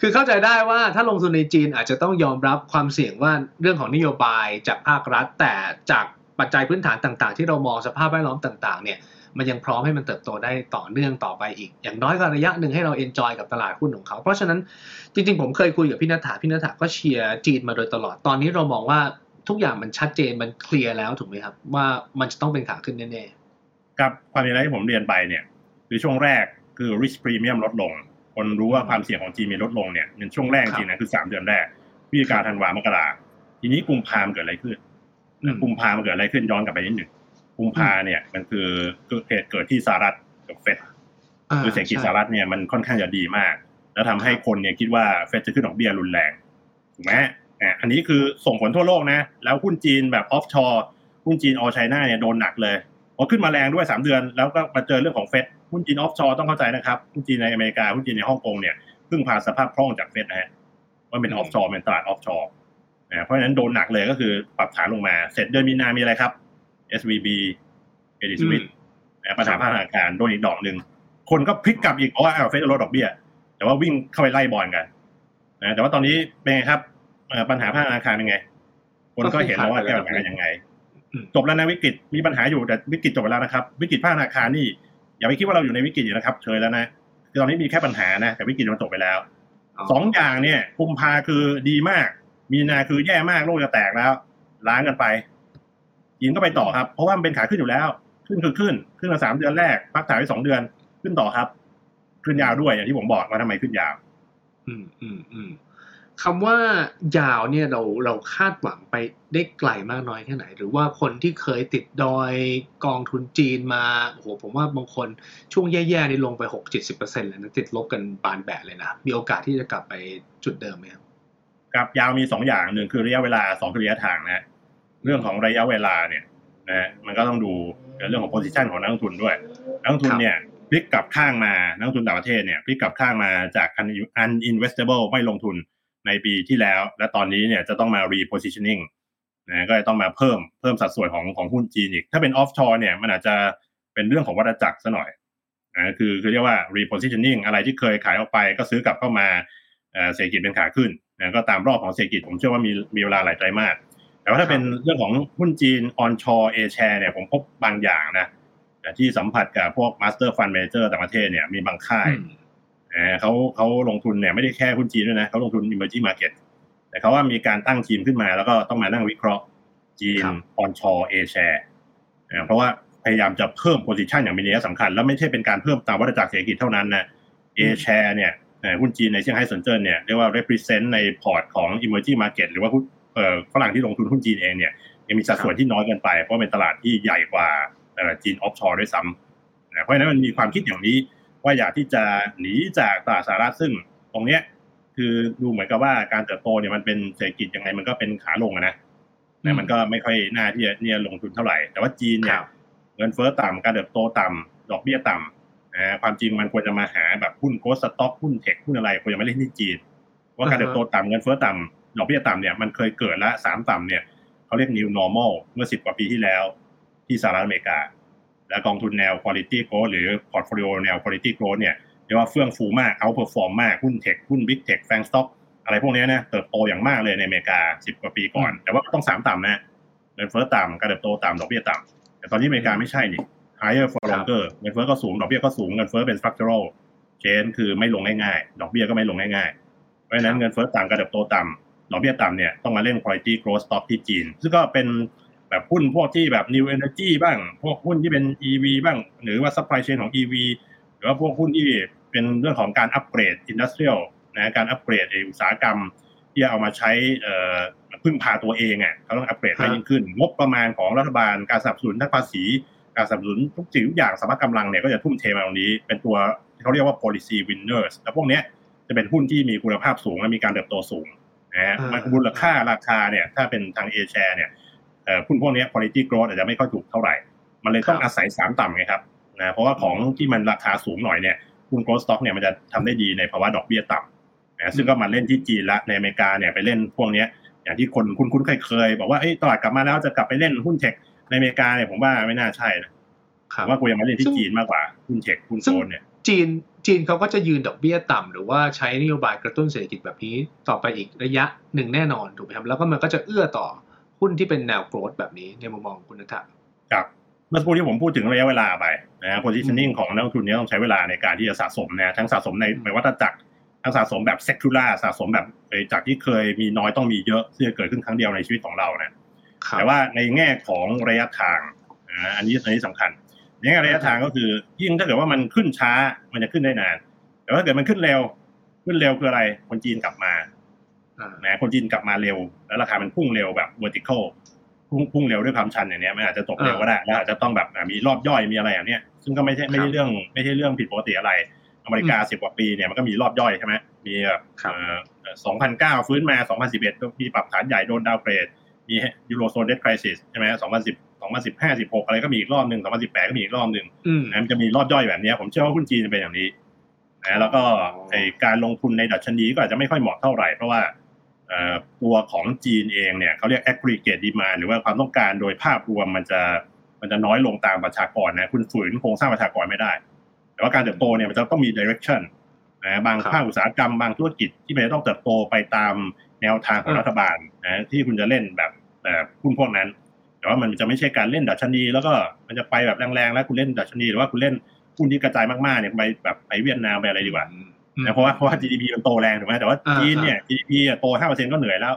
คือเข้าใจได้ว่าถ้าลงทุนในจีนอาจจะต้องยอมรับความเสี่ยงว่าเรื่องของนโยบายจากภาครัฐ แต่จาก ปัจจัยพื้นฐานต่างๆ ที่เรามองสภาพแวดล้อมต่างๆเนี่ยมันยังพร้อมให้มันเติบโตได้ต่อเนื่องต่อไปอีก อย่างน้อยก็ระยะหนึ่งให้เรา enjoy กับตลาดหุ้นของเขา เพราะฉะนั้นจริงๆ ผมเคยคุยกับพี่นัฐาพี่นัฐาก็เชียร์จีนมาโดยตลอดตอนนี้เรามองว่าทุกอย่างมันชัดเจนมันเคลียร์แล้วถูกไหมครับ ว่ามันจะต้องเป็นขาขึ้นแน่ๆกับความเป็นอะไรที่ผมเรียนไปเนี่ยคือช่วงแรกคือ risk premium ลดลง คนรู้ว่าความเสี่ยงของจีนมีลดลงเนี่ยในช่วงแรกจริงนะคือสามเดือนแรกพิกาธันวามกราทีนี้กุมภาพันธ์เกิดอะไรขึ้น กุมภาพันธ์มันเกิดอะไรขึ้นย้อนกลับไปนิดหนึ่งกุมภาเนี่ย มันคือเหตุเกิดที่สหรัฐกับเฟดาคือเศรษฐกิจใช่สหรัฐเนี่ยมันค่อนข้างจะดีมาก แล้วทำให้คนเนี่ยคิดว่าเฟดจะขึ้นดอกเบี้ยรุนแรงถูกไหมอะอันนี้คือส่งผลทั่วโลกนะ แล้วหุ้นจีนแบบออฟชอร์หุ้นจีน all China เนี่ยโดนหนักเลยพอขึ้นมาแรงด้วยสามเดือน แล้วก็มาเจอเรื่องของเฟดหุ้นจีน offshore ต้องเข้าใจนะครับหุ้นจีนในอเมริกาหุ้นจีนในฮ่องกงเนี่ยเพิ่งผ่านสภาพคล่องจากเฟดนะฮะว่าเป็น offshore เป็นตลาด offshore เพราะฉะนั้นโดนหนักเลยก็คือปรับฐานลงมา เสร็จเดือนมีนามีอะไรครับ SVB เครดิตสวิสนะปัญหาภาคธนาคารโดนอีกดอกหนึ่งคนก็พลิกกลับอีกเพราะว่าเอาเฟดลดดอกเบี้ย แต่ว่าวิ่งเข้าไปไล่บอลกันนะแต่ว่าตอนนี้เป็นไงครับเอ่อปัญหาภาคธนาคารเป็นไง คนก็เห็นแล้วว่าแก้ปัญหากันยังไงอืมจบแล้วนะวิกฤตมีปัญหาอยู่แต่วิกฤตจบไปแล้วนะครับ วิกฤตภาคธนาคารนี่อย่าไปคิดว่าเราอยู่ในวิกฤตอยู่นะครับเชยแล้วนะคือตอนนี้มีแค่ปัญหานะแต่วิกฤตมันจบไปแล้วสองอย่างเนี่ยกุมภาคือดีมาก มีนาคือแย่มากโลกจะแตกแล้ว ล้างกันไปจีนก็ไปต่อครับ เพราะว่ามันเป็นขาขึ้นอยู่แล้ว ขึ้นคือขึ้น ขึ้นมาสามเดือนแรก พักถ่ายไปสองเดือน ขึ้นต่อครับ ขึ้นยาวด้วยอย่างที่ผมบอกว่าทำไมขึ้นยาว อืมอืมอืมคำว่ายาวเนี่ยเราเราคาดหวังไปได้ไกลมากน้อยแค่ไหน หรือว่าคนที่เคยติดดอยกองทุนจีนมาโอ้โหผมว่าบางคนช่วงแย่ๆนี่ลงไปหกเจ็ดสิบเปอร์เซ็นต์เลยนะติดลบกันบานแบะเลยนะ มีโอกาสที่จะกลับไปจุดเดิมไหมครับ กับยาวมีสองอย่างหนึ่งคือระยะเวลาสองคือระยะทางนะเรื่องของระยะเวลาเนี่ยนะมันก็ต้องดูเรื่องของ position ของนักลงทุนด้วย นักลงทุนเนี่ยพลิกกลับข้างมานักลงทุนต่างประเทศเนี่ยพลิกกลับข้างมาจาก un- uninvestable ไม่ลงทุนในปีที่แล้ว และตอนนี้เนี่ยจะต้องมา repositioning นะก็จะต้องมาเพิ่มเพิ่มสัดส่วนของของหุ้นจีนอีก ถ้าเป็น offshore เนี่ยมันอาจจะเป็นเรื่องของวัฏจักรซะหน่อยนะคือคือเรียกว่า repositioning อะไรที่เคยขายออกไปก็ซื้อกลับเข้ามาเอ่อเศรษฐกิจเป็นขาขึ้น นะก็ตามรอบของเศรษฐกิจผมเชื่อว่ามีมีเวลาหลายไตรมาสแต่ว่าถ้าเป็นเรื่องของหุ้นจีน onshore A share เนี่ยผมพบบางอย่างนะแต่ที่สัมผัสกับพวก master fund manager ต่างประเทศเนี่ยมีบางค่ายอืมเอ่อเขาเขาลงทุนเนี่ยไม่ได้แค่หุ้นจีนด้วยนะเขาลงทุน emerging market แต่เขาว่ามีการตั้งทีมขึ้นมา แล้วก็ต้องมานั่งวิเคราะห์ จีนครับ onshore A share เอ่อเพราะว่าพยายามจะเพิ่ม position อย่างมีนัยสำคัญ แล้วไม่ใช่เป็นการเพิ่มตามวัฏจักรเศรษฐกิจเท่านั้นนะ A share เนี่ย หุ้นจีนในเซี่ยงไฮ้เซินเจิ้นเนี่ยเรียกว่า represent ในพอร์ตของ emerging market หรือว่าฝรั่งที่ลงทุนหุ้นจีนเองเนี่ยยังมีสัดส่วนที่น้อยเกินไป เพราะเป็นตลาดที่ใหญ่กว่าจีน offshore ด้วยซ้ำเพราะฉะนั้นมันมีความคิดอย่างนี้ว่าอยากที่จะหนีจากตลาดสหรัฐซึ่งตรงเนี้ยคือดูเหมือนกับว่าการเติบโตเนี่ยมันเป็นเศรษฐกิจยังไงมันก็เป็นขาลงนะนะมันก็ไม่ค่อยน่าที่จะเนี่ยลงทุนเท่าไหร่ แต่ว่าจีนเนี่ยเงินเฟ้อต่ำการเติบโตต่ำดอกเบี้ยต่ำ นะความจริงมันควรจะมาหาแบบหุ้น growth stock หุ้น tech หุ้นอะไรควรจะมาเล่นที่จีนว่าการเติบโตต่ำเงินเฟ้อต่ำดอกเบี้ยต่ำเนี่ยมันเคยเกิดละสามต่ำเนี่ยเขาเรียก new normal เมื่อสิบกว่าปีที่แล้ว ที่สหรัฐอเมริกา และกองทุนแนว quality growth หรือ portfolio แนว quality growth เนี่ยเรียกว่าเฟื่องฟูมาก outperform มากหุ้นเทคหุ้น big tech fan stock อะไรพวกนี้นะเติบโตอย่างมากเลยในอเมริกาสิบกว่าปีก่อน แต่ว่าต้องสามต่ำนะเงินเฟ้อต่ำการเติบโตต่ำดอกเบี้ยต่ำแต่ตอนนี้อเมริกาไม่ใช่นี่ higher for longer เงินเฟ้อก็สูง ดอกเบี้ยก็สูง เงินเฟ้อเป็น structural change คือไม่ลงง่ายๆ ดอกเบี้ยก็ไม่ลงง่ายๆ เพราะฉะนั้นเงินเฟ้อต่ำการเติบโตต่ำ ดอกเบี้ยต่ำเนี่ยต้องมาเล่น quality growth stock ที่จีน ซึ่งก็เป็นแบบหุ้นพวกที่แบบ new energy บ้าง พวกหุ้นที่เป็น EV บ้าง หรือว่า supply chain ของ EV หรือว่าพวกหุ้นที่เป็นเรื่องของการอัปเกรด industrial นะการอัปเกรดอุตสาหกรรมที่เอามาใช้พึ่งพาตัวเองอะเขาต้องอัปเกรดให้ยิ่งขึ้น งบประมาณของรัฐบาลการสนับสนุนทั้งภาษี การสนับสนุนทุกสิ่งทุกอย่างสมรรถกำลังเนี่ยก็จะทุ่มเทมาตรงนี้ เป็นตัวเขาเรียกว่า policy winners แล้วพวกนี้จะเป็นหุ้นที่มีคุณภาพสูงและมีการเติบโตสูงนะฮะมันมูลค่าราคาเนี่ยถ้าเป็นทางเอแชร์เนี่ยหุ้นพวกนี้ quality growth อาจจะไม่ค่อยถูกเท่าไหร่ มันเลยต้องอาศัยสามต่ำไงครับนะเพราะว่าของที่มันราคาสูงหน่อยเนี่ยหุ้น growth stock เนี่ยมันจะทำได้ดีในภาวะดอกเบี้ยต่ำนะซึ่งก็มาเล่นที่จีนละในอเมริกาเนี่ยไปเล่นพวกนี้อย่างที่คนคุ้นๆเคยๆบอกว่าตลาดกลับมาแล้วจะกลับไปเล่นหุ้นเทค ในอเมริกาเนี่ยผมว่าไม่น่าใช่นะว่ากูยังมาเล่นที่จีนมากกว่าหุ้นเทคหุ้นโซนเนี่ย จีนจีนเขาก็จะยืนดอกเบี้ยต่ำหรือว่าใช้นโยบายกระตุ้นเศรษฐกิจแบบนี้ต่อไปอีกระยะหนึ่งแน่นอนถูกไหมครับแล้วก็มันก็จะเอื้อต่อหุ้นที่เป็นแนวโกรดแบบนี้ในมุมมองคุณนัทครับเมื่อสักครู่ที่ผมพูดถึงระยะเวลาไปนะ positioning ของนักลงทุนนี้ต้องใช้เวลาในการที่จะสะสมนะทั้งสะสมในในวัฏจักรทั้งสะสมแบบเซก u ูล่าสะสมแบบจากที่เคยมีน้อยต้องมีเยอะที่จะเกิดขึ้นครั้งเดียวในชีวิตของเรานะ แต่ว่าในแง่ของระยะทางอันนี้อันนี้สำคัญในแง่ระยะทางก็คือ ยิ่งถ้าเกิดว่ามันขึ้นช้ามันจะขึ้นได้นาน แต่ว่าเกิดมันขึ้นเร็ว ขึ้นเร็วคืออะไร คนจีนกลับมานะคนจีนกลับมาเร็ว แล้วราคามันพุ่งเร็วแบบ vertical พุ่งพุ่งเร็วด้วยความชันอย่างเนี้ยมันอาจจะตกเร็วก็ได้แล้วอาจจะต้องแบบมีรอบย่อยมีอะไรอย่างเนี้ยซึ่งก็ไม่ใช่ไม่ใช่เรื่องไม่ใช่เรื่องผิดปกติอะไร อเมริกาสิบกว่าปีเนี่ยมันก็มีรอบย่อยใช่ไหมมีแบบสองพันเก้าฟื้นมาสองพันสิบเอ็ดก็มีปรับฐานใหญ่โดนดาวเกรด มียูโรโซนเดสคริสิสใช่ไหมสองพันสิบสองพันสิบห้าสิบหกอะไรก็มีอีกรอบหนึ่งสองพันสิบแปดก็มีอีกรอบหนึ่งนะมันจะมีรอบย่อยแบบนี้ ผมเชื่อว่าหุ้นจีนจะเป็นอย่างนี้นะแล้วก็การลงทุนในดัชนีก็อาจจะไม่ค่อยเหมาะเท่าไหร่เพราะว่าตัวของจีนเองเนี่ยเขาเรียก aggregate demand หรือว่าความต้องการโดยภาพรวมมันจะมันจะน้อยลงตามประชากรนะคุณฝืนโครงสร้างประชากรไม่ได้ แต่ว่าการเติบโตเนี่ยมันจะต้องมี direction นะบางภาคอุตสาหกรรมบางธุรกิจที่มันจะต้องเติบโตไปตาม แนวทางของรัฐบาลนะที่คุณจะเล่นแบบแบบหุ้นพวกนั้น แต่ว่ามันจะไม่ใช่การเล่นดัชนี แล้วก็มันจะไปแบบแรงๆแล้วคุณเล่นดัชนีหรือว่าคุณเล่นหุ้นที่กระจายมากๆเนี่ยไปแบบไปเวียดนามไปอะไรดีกว่านะเพราะว่าเพราะว่า GDP มันโตแรงถูกไหมแต่ว่าจีนเนี่ย GDP โตห้าเปอร์เซ็นก็เหนื่อยแล้ว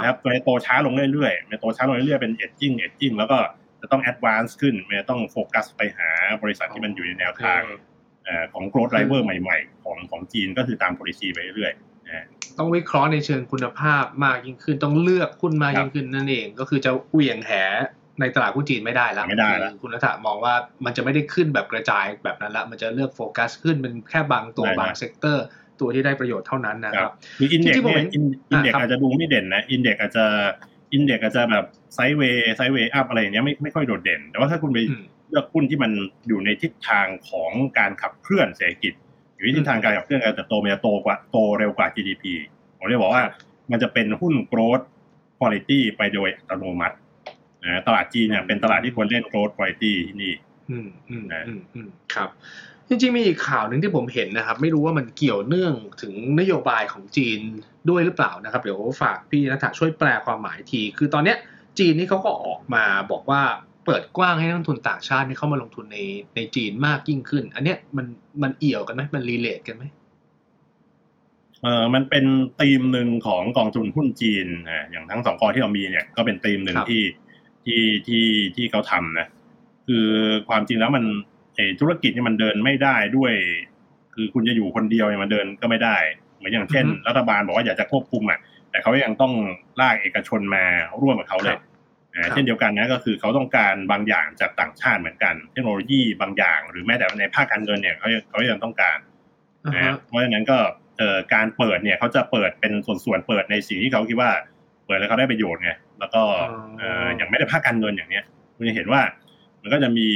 นะครับตัวโตช้าลงเรื่อยๆมันโตช้าลงเรื่อยๆเป็นเอจจิ้งเอจจิ้งแล้วก็จะต้อง advance ขึ้นมันต้องโฟกัสไปหาบริษัทที่มันอยู่ในแนวทางของโกลด์ไ d เวอร์ใหม่ ๆ ของของจีนก็คือตาม policy ไปเรื่อยๆ ต้องวิเคราะห์ในเชิงคุณภาพมากยิ่งขึ้นต้องเลือกหุ้นมากยิ่งขึ้นนั่นเอง ก็คือจะเหวี่ยงแหในตลาดหุ้นจีนไม่ได้แล้วไม่ได้แล้วคุณนัทมองว่ามันจะไม่ได้ขึ้นแบบกระจายแบบนั้นละมันจะเลือกโฟกัสขึ้นเป็นแค่บางตัวบาง sector ตัวที่ได้ประโยชน์เท่านั้นนะครับมี index เนี่ยอิ index อาจจะดูไม่เด่นนะ index อาจจะindex อาจจะแบบ sideway sideway up อะไรอย่างเงี้ยไม่ไม่ค่อยโดดเด่น แต่ว่าถ้าคุณไปเลือกหุ้นที่มันอยู่ในทิศทางของการขับเคลื่อนเศรษฐกิจ อยู่ในทิศทางการขับเคลื่อนการเติบโตมันจะโตกว่าโตเร็วกว่า GDP ผมเรียกบอกว่า มันจะเป็นหุ้น growth คุณภาพไปโดยอัตโนมัตินะตลาดจีนเนี่ยเป็นตลาดที่ควรเล่น growth คุณภาพที่นี่อืมอืมอืมอืมครับจริงๆมีอีกข่าวหนึ่งที่ผมเห็นนะครับ ไม่รู้ว่ามันเกี่ยวเนื่องถึงนโยบายของจีนด้วยหรือเปล่านะครับ เดี๋ยวฝากพี่นัทช่วยแปลความหมายที คือตอนเนี้ยจีนนี่เขาก็ออกมาบอกว่า เปิดกว้างให้นักลงทุนต่างชาติเข้ามาลงทุนในในจีนมากยิ่งขึ้น อันเนี้ยมันมันเอี่ยวกันไหมมันรีเลทกันไหมเออมันเป็นธีมหนึ่งของกองทุนหุ้นจีนนะอย่างทั้งสองกองที่เรามีเนี่ยก็เป็นธีมหนึ่งที่ที่ที่ที่เขาทำนะคือความจริงแล้วมันเออธุรกิจเนี่ยมันเดินไม่ได้ด้วย คือคุณจะอยู่คนเดียวเนี่ยมันเดินก็ไม่ได้ เหมือนอย่างเช่นอือฮึรัฐบาลบอกว่าอยากจะควบคุมอะ แต่เขายังต้องลากเอกชนมาร่วมกับเขาเลย อ่าครับเช่นเดียวกันนะก็คือเขาต้องการบางอย่างจากต่างชาติเหมือนกัน เทคโนโลยีบางอย่าง หรือแม้แต่ในภาคการเงินเนี่ยเขายังเขายังต้องการอ่านะฮะเพราะฉะนั้นก็เอ่อการเปิดเนี่ยเขาจะเปิดเป็นส่วนๆเปิดในสิ่งที่เขาคิดว่า เปิดแล้วเขาได้ประโยชน์ไงแล้วก็เอ่ออย่างไม่ได้ภาคการเงินอย่างเนี้ยคุณจะเห็นว่ามันก็จะมี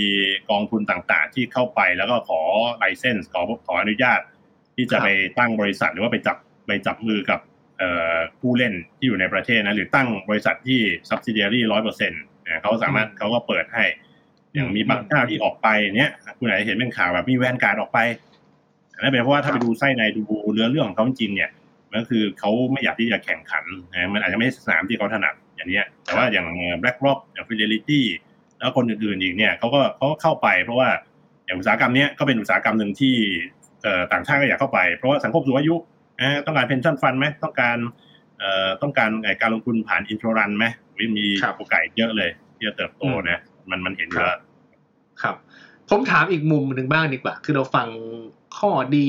กองทุนต่างๆ ที่เข้าไปแล้วก็ขอไลเซนส์ขอขออนุญาต ที่จะไปตั้งบริษัทหรือว่าไปจับไปจับมือกับเอ่อ ผู้เล่นที่อยู่ในประเทศนะหรือตั้งบริษัทที่ subsidiary ร้อยเปอร์เซ็นต์เขาสามารถเขาก็เปิดให้ อย่างมีบางเจ้าที่ออกไปเนี้ยคุณอาจจะเห็นเป็นข่าวแบบมีแวนการ์ดออกไปนั่นเป็นเพราะว่าถ้าไปดูไส้ในดูเรื่องเรื่องของเขาจริงๆเนี่ยมันก็คือเขาไม่อยากที่จะแข่งขันนะมันอาจจะไม่ใช่สนามที่เขาถนัดอย่างเนี้ย แต่ว่าอย่าง BlackRock อย่าง Fidelity แล้วคนอื่นๆอีกเนี่ยเขาก็เขาก็เข้าไปเพราะว่าอย่างอุตสาหกรรมเนี้ยก็เป็นอุตสาหกรรมหนึ่งที่เอ่อต่างชาติก็อยากเข้าไป เพราะว่าสังคมสูงอายุอ่า ต้องการเพนชั่นฟันไหมต้องการเอ่อต้องการไอ้การลงทุนผ่านอินทรรันไหมอุ๊ยมีครับโอกาสเยอะเลย ที่จะเติบโตนะ มันมันเห็นอยู่แล้วครับ ผมถามอีกมุมหนึ่งบ้างดีกว่า คือเราฟังข้อดี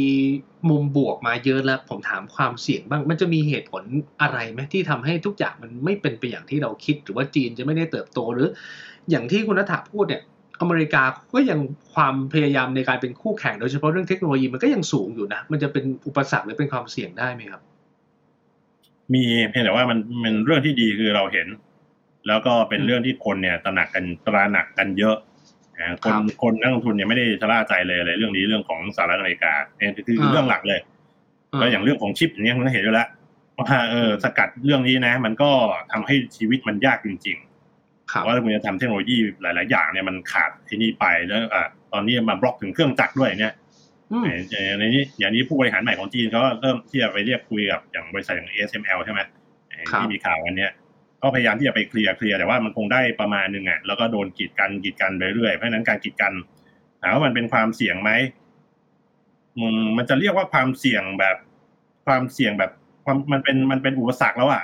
มุมบวกมาเยอะแล้ว ผมถามความเสี่ยงบ้าง มันจะมีเหตุผลอะไรไหมที่ทำให้ทุกอย่างมันไม่เป็นไปอย่างที่เราคิด หรือว่าจีนจะไม่ได้เติบโตหรือ อย่างที่คุณนัฐาพูดเนี่ย อเมริกาก็ยังความพยายามในการเป็นคู่แข่ง โดยเฉพาะเรื่องเทคโนโลยีมันก็ยังสูงอยู่นะ มันจะเป็นอุปสรรคหรือเป็นความเสี่ยงได้ไหมครับ มีเพียงแต่ว่ามันมันเรื่องที่ดีคือเราเห็น แล้วก็เป็นอืมเรื่องที่คนเนี่ยตระหนักกันตระหนักกันเยอะนะคนครับคนนักลงทุนเนี่ยไม่ได้ชะล่าใจเลยเลยเรื่องนี้เรื่องของสหรัฐอเมริกาเนี่ยคือคือเรื่องหลักเลยก็อย่างเรื่องของชิปอย่างเงี้ยมันก็เห็นอยู่แล้วว่าเออสกัดเรื่องนี้นะ มันก็ทำให้ชีวิตมันยากจริงครับๆ ว่าถ้าคุณจะทำเทคโนโลยีหลาย ๆ อย่างเนี่ยมันขาดที่นี่ไปแล้วอะตอนนี้มาบล็อกถึงเครื่องจักรด้วยเนี่ยอืมอย่างนี้อย่างนี้ผู้บริหารใหม่ของจีนเขาก็เริ่มที่จะไปเรียกคุยกับอย่างบริษัทอย่าง ASML ใช่ไหมเอ่อครับที่มีข่าววันเนี้ยก็พยายามที่จะไปเคลียร์เคลียร์แต่ว่ามันคงได้ประมาณหนึ่งอะแล้วก็โดนกีดกันกีดกันไปเรื่อยเพราะฉะนั้นการกีดกันถามว่ามันเป็นความเสี่ยงไหมอืมมันจะเรียกว่าความเสี่ยงแบบความเสี่ยงแบบความมันเป็นมันเป็นอุปสรรคแล้วอะ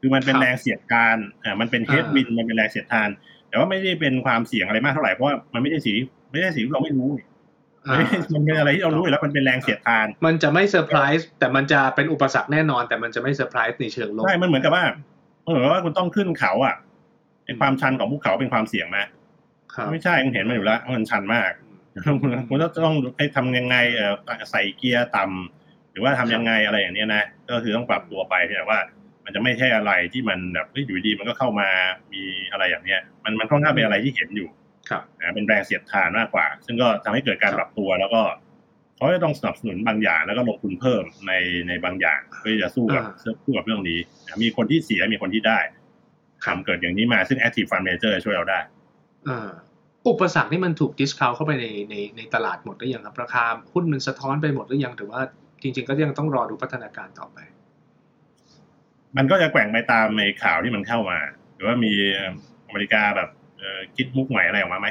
คือมันเป็นครับแรงเสียดทานอ่ามันเป็น head อ่า wind มันเป็นแรงเสียดทาน แต่ว่าไม่ได้เป็นความเสี่ยงอะไรมากเท่าไหร่เพราะว่ามันไม่ใช่สิ่งไม่ใช่สิ่งที่เราไม่รู้นี่อ่ามันเป็นอะไรที่เรารู้อยู่แล้วมันเป็นแรงเสียดทาน มันจะไม่เซอร์ไพรส์แต่มันจะเป็นอุปสรรคแน่นอน แต่มันจะไม่เซอร์ไพรส์ในเชิงลบใช่มันเหมือนกับว่าเหมือนกับว่าคุณต้องขึ้นเขาอะไอ้ความชันของภูเขาเป็นความเสี่ยงไหมครับไม่ใช่คุณเห็นมันอยู่แล้วว่ามันชันมากคุณต้องต้องให้ทำยังไงเออใส่เกียร์ต่ำหรือว่าทำยังไงอะไรอย่างเนี้ยนะก็คือต้องปรับตัวไปแต่ว่า มันจะไม่ใช่อะไรที่มันแบบเฮ้ยอยู่ดีมันก็เข้ามามีอะไรอย่างเนี้ย มันมันค่อนข้างเป็นอะไรที่เห็นอยู่ ครับนะเป็นแรงเสียดทานมากกว่า ซึ่งก็ทำให้เกิดการครับปรับตัวแล้วก็เขาจะต้องสนับสนุนบางอย่างแล้วก็ลงทุนเพิ่มในในบางอย่างเพื่อจะสู้กับอ่าสู้กับเรื่องนี้นะมีคนที่เสียมีคนที่ได้ทำเกิดอย่างนี้มาซึ่ง active fund manager ช่วยเราได้อ่าอุปสรรคนี่มันถูกดิสคาวเข้าไปในในในตลาดหมดหรือยังครับราคาหุ้นมันสะท้อนไปหมดหรือยังหรือว่าจริง ๆ ก็ยังต้องรอดูพัฒนาการต่อไป มันก็จะแกว่งไปตามในข่าวที่มันเข้ามา หรือว่ามีอเมริกาแบบเอ่อคิดมุกใหม่อะไรออกมาไหม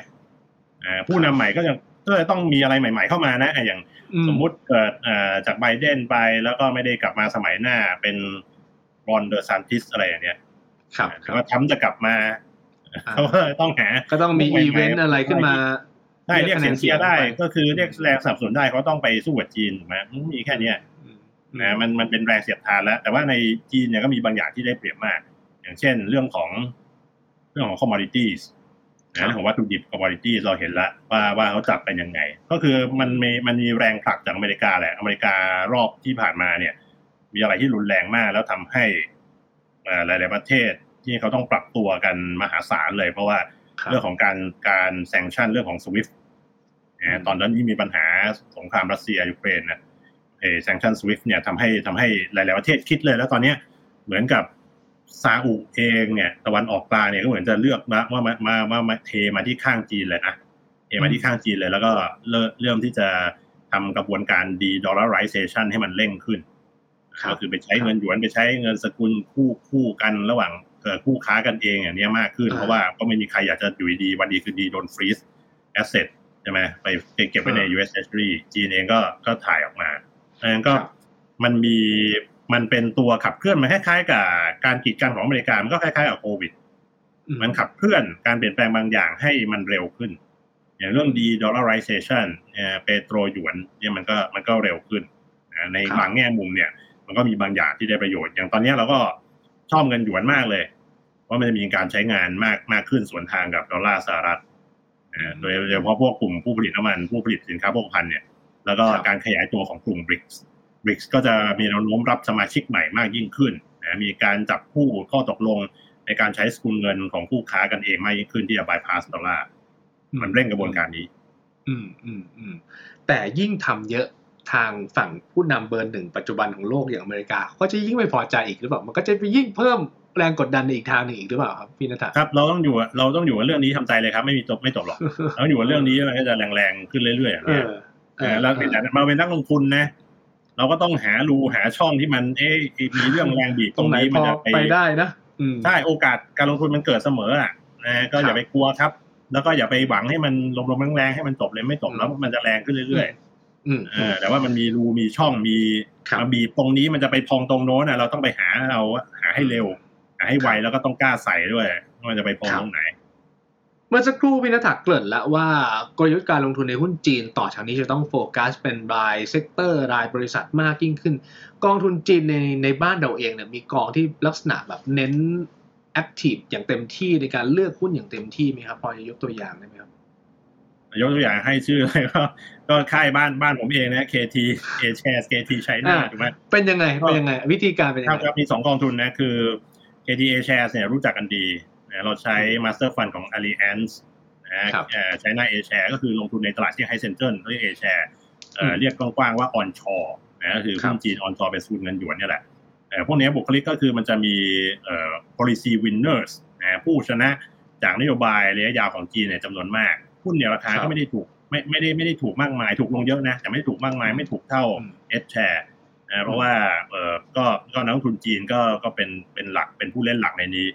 อ่าผู้นำใหม่ก็จะก็จะต้องมีอะไรใหม่ ๆเข้ามานะอะอย่างอืสมมุติเกิดเอ่อจากไบเดนไปแล้วก็ไม่ได้กลับมาสมัยหน้าเป็นรอนเดอร์ซันติสอะไรอย่างเนี้ยครับแต่ว่าทรัมป์จะกลับมาอ่าเขาก็ต้องหาก็ต้องมีใหม่ๆอีเวนต์อะไรขึ้นมาใช่เรียกเสียงเชียร์ได้เรียกคะแนนเสียงก็คือเรียกแรงสนับสนุนได้เขาต้องไปสู้กับจีนถูกไหมมันมีแค่เนี้ยอืม นะมันมันเป็นแรงเสียดทานแล้ว แต่ว่าในจีนเนี่ยก็มีบางอย่างที่ได้เปรียบมาก อย่างเช่น เรื่องของเรื่องของ commodities นะเรื่องของวัตถุดิบ commodities เราเห็นแล้วว่าว่าเขาจับเป็นยังไง ก็คือมันมีมันมีแรงผลักจากอเมริกาแหละ อเมริการอบที่ผ่านมาเนี่ย มีอะไรที่รุนแรงมาก แล้วทำให้เอ่อหลาย ๆ ประเทศที่เขาต้องปรับตัวกันมหาศาลเลย เพราะว่าครับเรื่องของการการแซงชั่นเรื่องของ SWIFT นะตอนนั้นที่มีปัญหาสงครามรัสเซียยูเครนนะ เอแซงชั่น SWIFT เนี่ยทำให้ทำให้หลาย ๆ ประเทศคิดเลย แล้วตอนเนี้ยเหมือนกับซาอุเองเนี่ยตะวันออกกลางเนี่ยก็เหมือนจะเลือกมาว่ามามามามาเทมาที่ข้างจีนเลยนะเทมาที่ข้างจีนเลย แล้วก็เริ่มเริ่มที่จะทำกระบวนการ de-dollarization ให้มันเร่งขึ้นครับก็คือไปใช้เงินหยวนไปใช้เงินสกุลคู่คู่กันระหว่างเอ่อคู่ค้ากันเองอย่างเนี้ยมากขึ้นอ่าเพราะว่าก็ไม่มีใครอยากจะอยู่ดีๆวันดีคือดีโดน freeze asset ใช่ไหมไปไปเก็บไว้ใน US Treasury จีนเองก็ก็ถ่ายออกมา ดังนั้นก็ครับมันมีมันเป็นตัวขับเคลื่อนมันคล้ายๆ กับการกีดกันของอเมริกามันก็คล้ายๆกับโควิดอืมันขับเคลื่อนการเปลี่ยนแปลงบางอย่างให้มันเร็วขึ้น อย่างเรื่อง de-dollarization เปโตรหยวนเนี่ยมันก็มันก็เร็วขึ้น ในบางแง่มุมเนี่ย มันก็มีบางอย่างที่ได้ประโยชน์ อย่างตอนนี้เราก็ชอบเงินหยวนมากเลยว่ามันจะมีการใช้งานมากมากขึ้นส่วนทางกับดอลลาร์สหรัฐโดยเฉพาะพวกกลุ่มผู้ผลิตน้ำมันผู้ผลิตสินค้าโภคภัณฑ์เนี่ย แล้วก็การขยายตัวของกลุ่ม BRICS BRICS ก็จะมีแนวโน้มรับสมาชิกใหม่มากยิ่งขึ้นนะมีการจับคู่ข้อตกลงในการใช้สกุลเงินของผู้ค้ากันเองมากยิ่งขึ้นที่จะบายพาสดอลลาร์มันเร่งกระบวนการนี้ อืมอืมอืมแต่ยิ่งทำเยอะทางฝั่งผู้นำเบอร์หนึ่งปัจจุบันของโลกอย่างอเมริกา ก็จะยิ่งไม่พอใจอีกหรือเปล่ามันก็จะไปยิ่งเพิ่มแรงกดดันในอีกทางหนึ่งอีกหรือเปล่าครับพี่นัทครับเราต้องอยู่เราต้องอยู่กับเรื่องนี้ทำใจเลยครับ ไม่มีจบไม่จบหรอกเราอยู่กับเรื่องนี้มันก็จะแรงๆขึ้นเรื่อยๆ อย่างเงี้ยแล้วมาเป็นนักลงทุนนะ เราก็ต้องหารูหาช่องที่มัน เอ๊มีเรื่องแรงบีบตรงนี้มันจะไปได้นะใช่โอกาสการลงทุนมันเกิดเสมออะนะก็อย่าไปกลัวครับ แล้วก็อย่าไปหวังให้มันลงๆแรงๆให้มันจบเลยไม่จบแล้วมันจะแรงขึ้นเรื่อยๆแต่ว่ามันมีรูมีช่องมีมาบีบตรงนี้มันจะไปพองตรงโน้นนะเราต้องไปหาเราหาให้เร็วให้ไวแล้วก็ต้องกล้าใส่ด้วยว่าจะไปพองตรงไหน เมื่อสักครู่พี่นัทเกริ่นแล้วว่ากลยุทธ์การลงทุนในหุ้นจีนต่อจากนี้จะต้องโฟกัสเป็นราย sector รายบริษัทมากยิ่งขึ้น กองทุนจีนในในบ้านเราเองเนี่ยมีกองที่ลักษณะแบบเน้น active อย่างเต็มที่ในการเลือกหุ้นอย่างเต็มที่ไหมครับพอจะยกตัวอย่างได้ไหมครับยกตัวอย่างให้ชื่อเลยก็ก็ค่ายบ้านบ้านผมเองนะ KT A Shares KT China ถูกไหมเป็นยังไงเป็นยังไง วิธีการเป็นยังไงครับมีสองกองทุนนะคือ KTA Shares เนี่ยรู้จักกันดีนะ เราใช้ Master Fund ของ Allianz นะใช้หน้า A Share ก็คือลงทุนในตลาดที่ไฮเซนเจอร์เรียก A Share เรียกกว้างๆว่า on shore นะก็คือหุ้นจีน on shore เป็นสูตรเงินหยวนนี่แหละพวกนี้บุคลิกก็คือมันจะมี policy winners นะผู้ชนะจากนโยบายระยะยาวของจีนเนี่ยจำนวนมากหุ้นเนี่ยราคาก็ไม่ได้ถูกไม่ไม่ได้ไม่ได้ถูกมากมาย ถูกลงเยอะนะ แต่ไม่ถูกมากมายไม่ถูกเท่า H share นะเพราะว่าเออก็ก็นักลงทุนจีนก็ก็เป็นเป็นหลักเป็นผู้เล่นหลักในนี้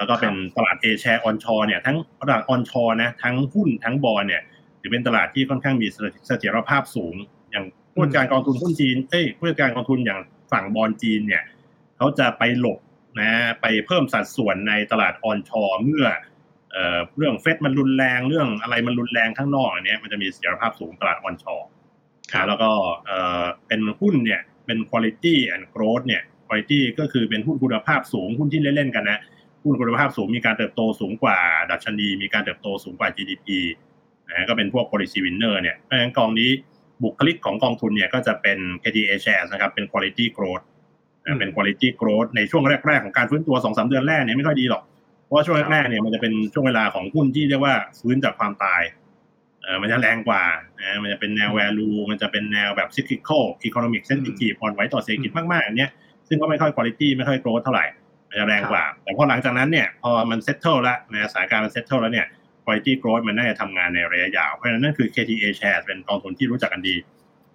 แล้วก็เป็นตลาด A share onshore เนี่ยทั้งตลาด onshore นะทั้งหุ้นทั้งบอลเนี่ยถือเป็นตลาดที่ค่อนข้างมีเสถียรภาพสูง อย่างผู้จัดการกองทุนหุ้นจีนเอ้ยผู้จัดการกองทุนอย่างฝั่งบอลจีนเนี่ยเขาจะไปหลบนะไปเพิ่มสัดส่วนในตลาด onshore เมื่อเอ่อเรื่องเฟดมันรุนแรงเรื่องอะไรมันรุนแรงข้างนอกอันนี้มันจะมีเสถียรภาพสูงตลาดออนชอแล้วก็เอ่อเป็นหุ้นเนี่ยเป็น quality and growth เนี่ย quality ก็คือเป็นหุ้นคุณภาพสูงหุ้นที่เล่นๆกันนะ หุ้นคุณภาพสูงมีการเติบโตสูงกว่า ดัชนี มีการเติบโตสูงกว่า GDP นะก็เป็นพวก policy winner เนี่ยเพราะฉะนั้นกองนี้บุคลิกของกองทุนเนี่ยก็จะเป็น KTA shares นะครับเป็น quality growth เป็น quality growth ในช่วงแรก ๆ ของการฟื้นตัว2อสเดือนแรกเนี่ยไม่ค่อยดีหรอก เพราะว่าช่วงแรกๆเนี่ยมันจะเป็นช่วงเวลาของหุ้นที่เรียกว่าฟื้นจากความตายเออมันจะแรงกว่านะมันจะเป็นแนว value มันจะเป็นแนวแบบ cyclical economic sensitive อ่อนไหวต่อเศรษฐกิจมากๆอันเนี้ยซึ่งก็ไม่ค่อย quality ไม่ค่อย growth เท่าไหร่มัน จะแรงกว่า แต่พอหลังจากนั้นเนี่ยพอมัน settle แล้วนะสถานการณ์มัน settle แล้วเนี่ย quality growth มันน่าจะทำงานในระยะยาว เพราะฉะนั้นนั่นคือ KTA shares เป็นกองทุนที่รู้จักกันดี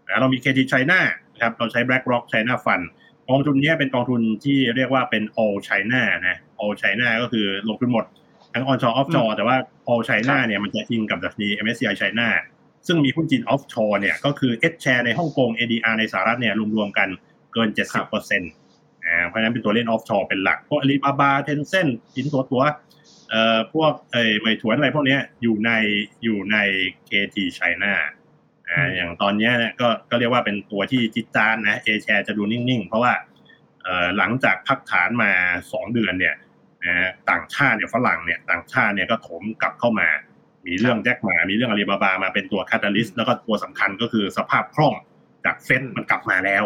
นะเรามี KT China นะครับเราใช้ BlackRock China Fund กองทุนนี้เป็นกองทุนที่เรียกว่าเป็น all China นะ all China ก็คือลงทุนหมด ทั้ง on shore off shore แต่ว่า all China เนี่ยมันจะอิงกับดัชนี MSCI China ซึ่งมีหุ้นจีน offshore เนี่ยก็คือ H share ในฮ่องกง ADR ในสหรัฐเนี่ยรวมๆกันเกิน 70%เปอร์ เซ็นต์เพราะฉะนั้นเป็นตัวเล่น offshore เป็นหลักพวกอาลีบาบาเทนเซ็นต์ตัวตัวเอ่อพวกเอ้เหม่ยถวนอะไรพวกนี้อยู่ในอยู่ใน KT China อ่าอย่างตอนนี้เนี่ยก็ก็เรียกว่าเป็นตัวที่จิตจานนะเอแชร์จะดูนิ่งๆ เพราะว่าเอ่อหลังจากพักฐานมา2เดือนเนี่ยนะต่างชาติเนี่ยฝรั่งเนี่ยต่างชาติเนี่ยก็ถมกลับเข้ามา มีเรื่องแจ็คหมา มีเรื่องอาลีบาบามาเป็นตัวคาตาลิสต์แล้วก็ตัวสำคัญก็คือสภาพคล่องจากเฟดมันกลับมาแล้ว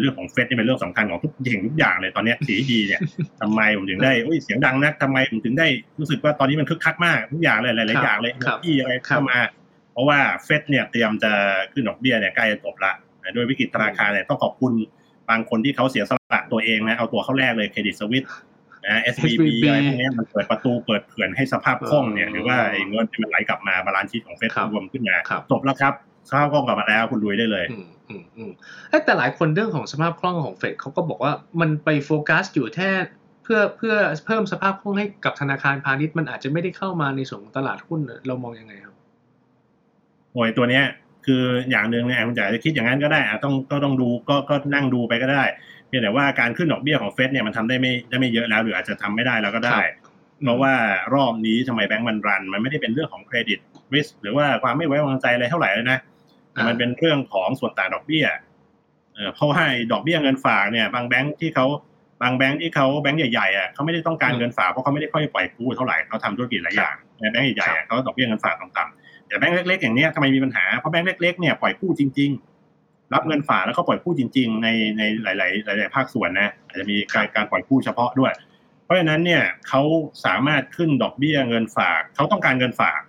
เรื่องของเฟดนี่เป็นเรื่องสำคัญของทุกอย่างทุกอย่างเลยตอนนี้สีดีเนี่ยทำไมผมถึงได้เสียงดังนักทำไมผมถึงได้รู้สึกว่าตอนนี้มันคึกคักมากทุกอย่างเลยหลายๆอย่างเลยที่อะไรเข้ามา เพราะว่าเฟดเนี่ยเตรียมจะขึ้นดอกเบี้ยเนี่ยใกล้จะจบละด้วยวิกฤตธนาคารเนี่ยต้องขอบคุณบางคนที่เขาเสียสละตัวเองนะเอาตัวเข้าแลกเลยเครดิตสวิสนะ SVB อะไรพวกนี้มันเปิดประตูเปิดเขื่อนให้สภาพคล่องเนี่ยหรือว่าไอ้เงินที่มันไหลกลับมา balance sheet ของเฟดรวมขึ้นมาจบแล้วครับ สภาพคล่องกลับมาแล้วคุณรวยได้เลยอืมอืมแต่หลายคนเรื่องของสภาพคล่องของเฟดเขาก็บอกว่ามันไปโฟกัสอยู่แค่เพื่อเพื่อเพิ่มสภาพคล่องให้กับธนาคารพาณิชย์มันอาจจะไม่ได้เข้ามาในส่วนของตลาดหุ้นเรามองยังไงครับโอ้ยตัวเนี้ยคืออย่างหนึ่งเนี่ยคุณจ๋าจะคิดอย่างนั้นก็ได้อะต้องก็ต้องดูก็ก็นั่งดูไปก็ได้เพียงแต่ว่าการขึ้นดอกเบี้ยของเฟดเนี่ยมันทำได้ไม่ได้ไม่เยอะแล้วหรืออาจจะทำไม่ได้แล้วก็ได้เพราะว่ารอบนี้ทำไมแบงก์มันรัน มันไม่ได้เป็นเรื่องของเครดิตริสหรือว่าความไม่ไว้วางใจอะไรเท่าไหร่เลยนะแต่ มันเป็นเรื่องของส่วนต่างดอกเบี้ยเออเพราะว่าดอกเบี้ยเงินฝากเนี่ย บางแบงค์ที่เขาบางแบงค์ที่เขาแบงค์ใหญ่ๆอะเขาไม่ได้ต้องการเงินฝากเพราะเขาไม่ได้ค่อยปล่อยกู้เท่าไหร่เขาทำธุรกิจหลายอย่างแบงค์ใหญ่ๆเขาดอกเบี้ยเงินฝากต่ำๆแต่แบงค์เล็กๆอย่างเนี้ยทำไมมีปัญหาเพราะแบงค์เล็กๆเนี่ยปล่อยกู้จริง ๆ รับเงินฝากแล้วก็ปล่อยกู้จริง ๆ ในในหลาย ๆ หลาย ๆ ภาคส่วนนะอาจจะมีการการปล่อยกู้เฉพาะด้วย เพราะฉะนั้นเนี่ยเขาสามารถขึ้นดอกเบี้ยเงินฝากเขาต้องการเงินฝาก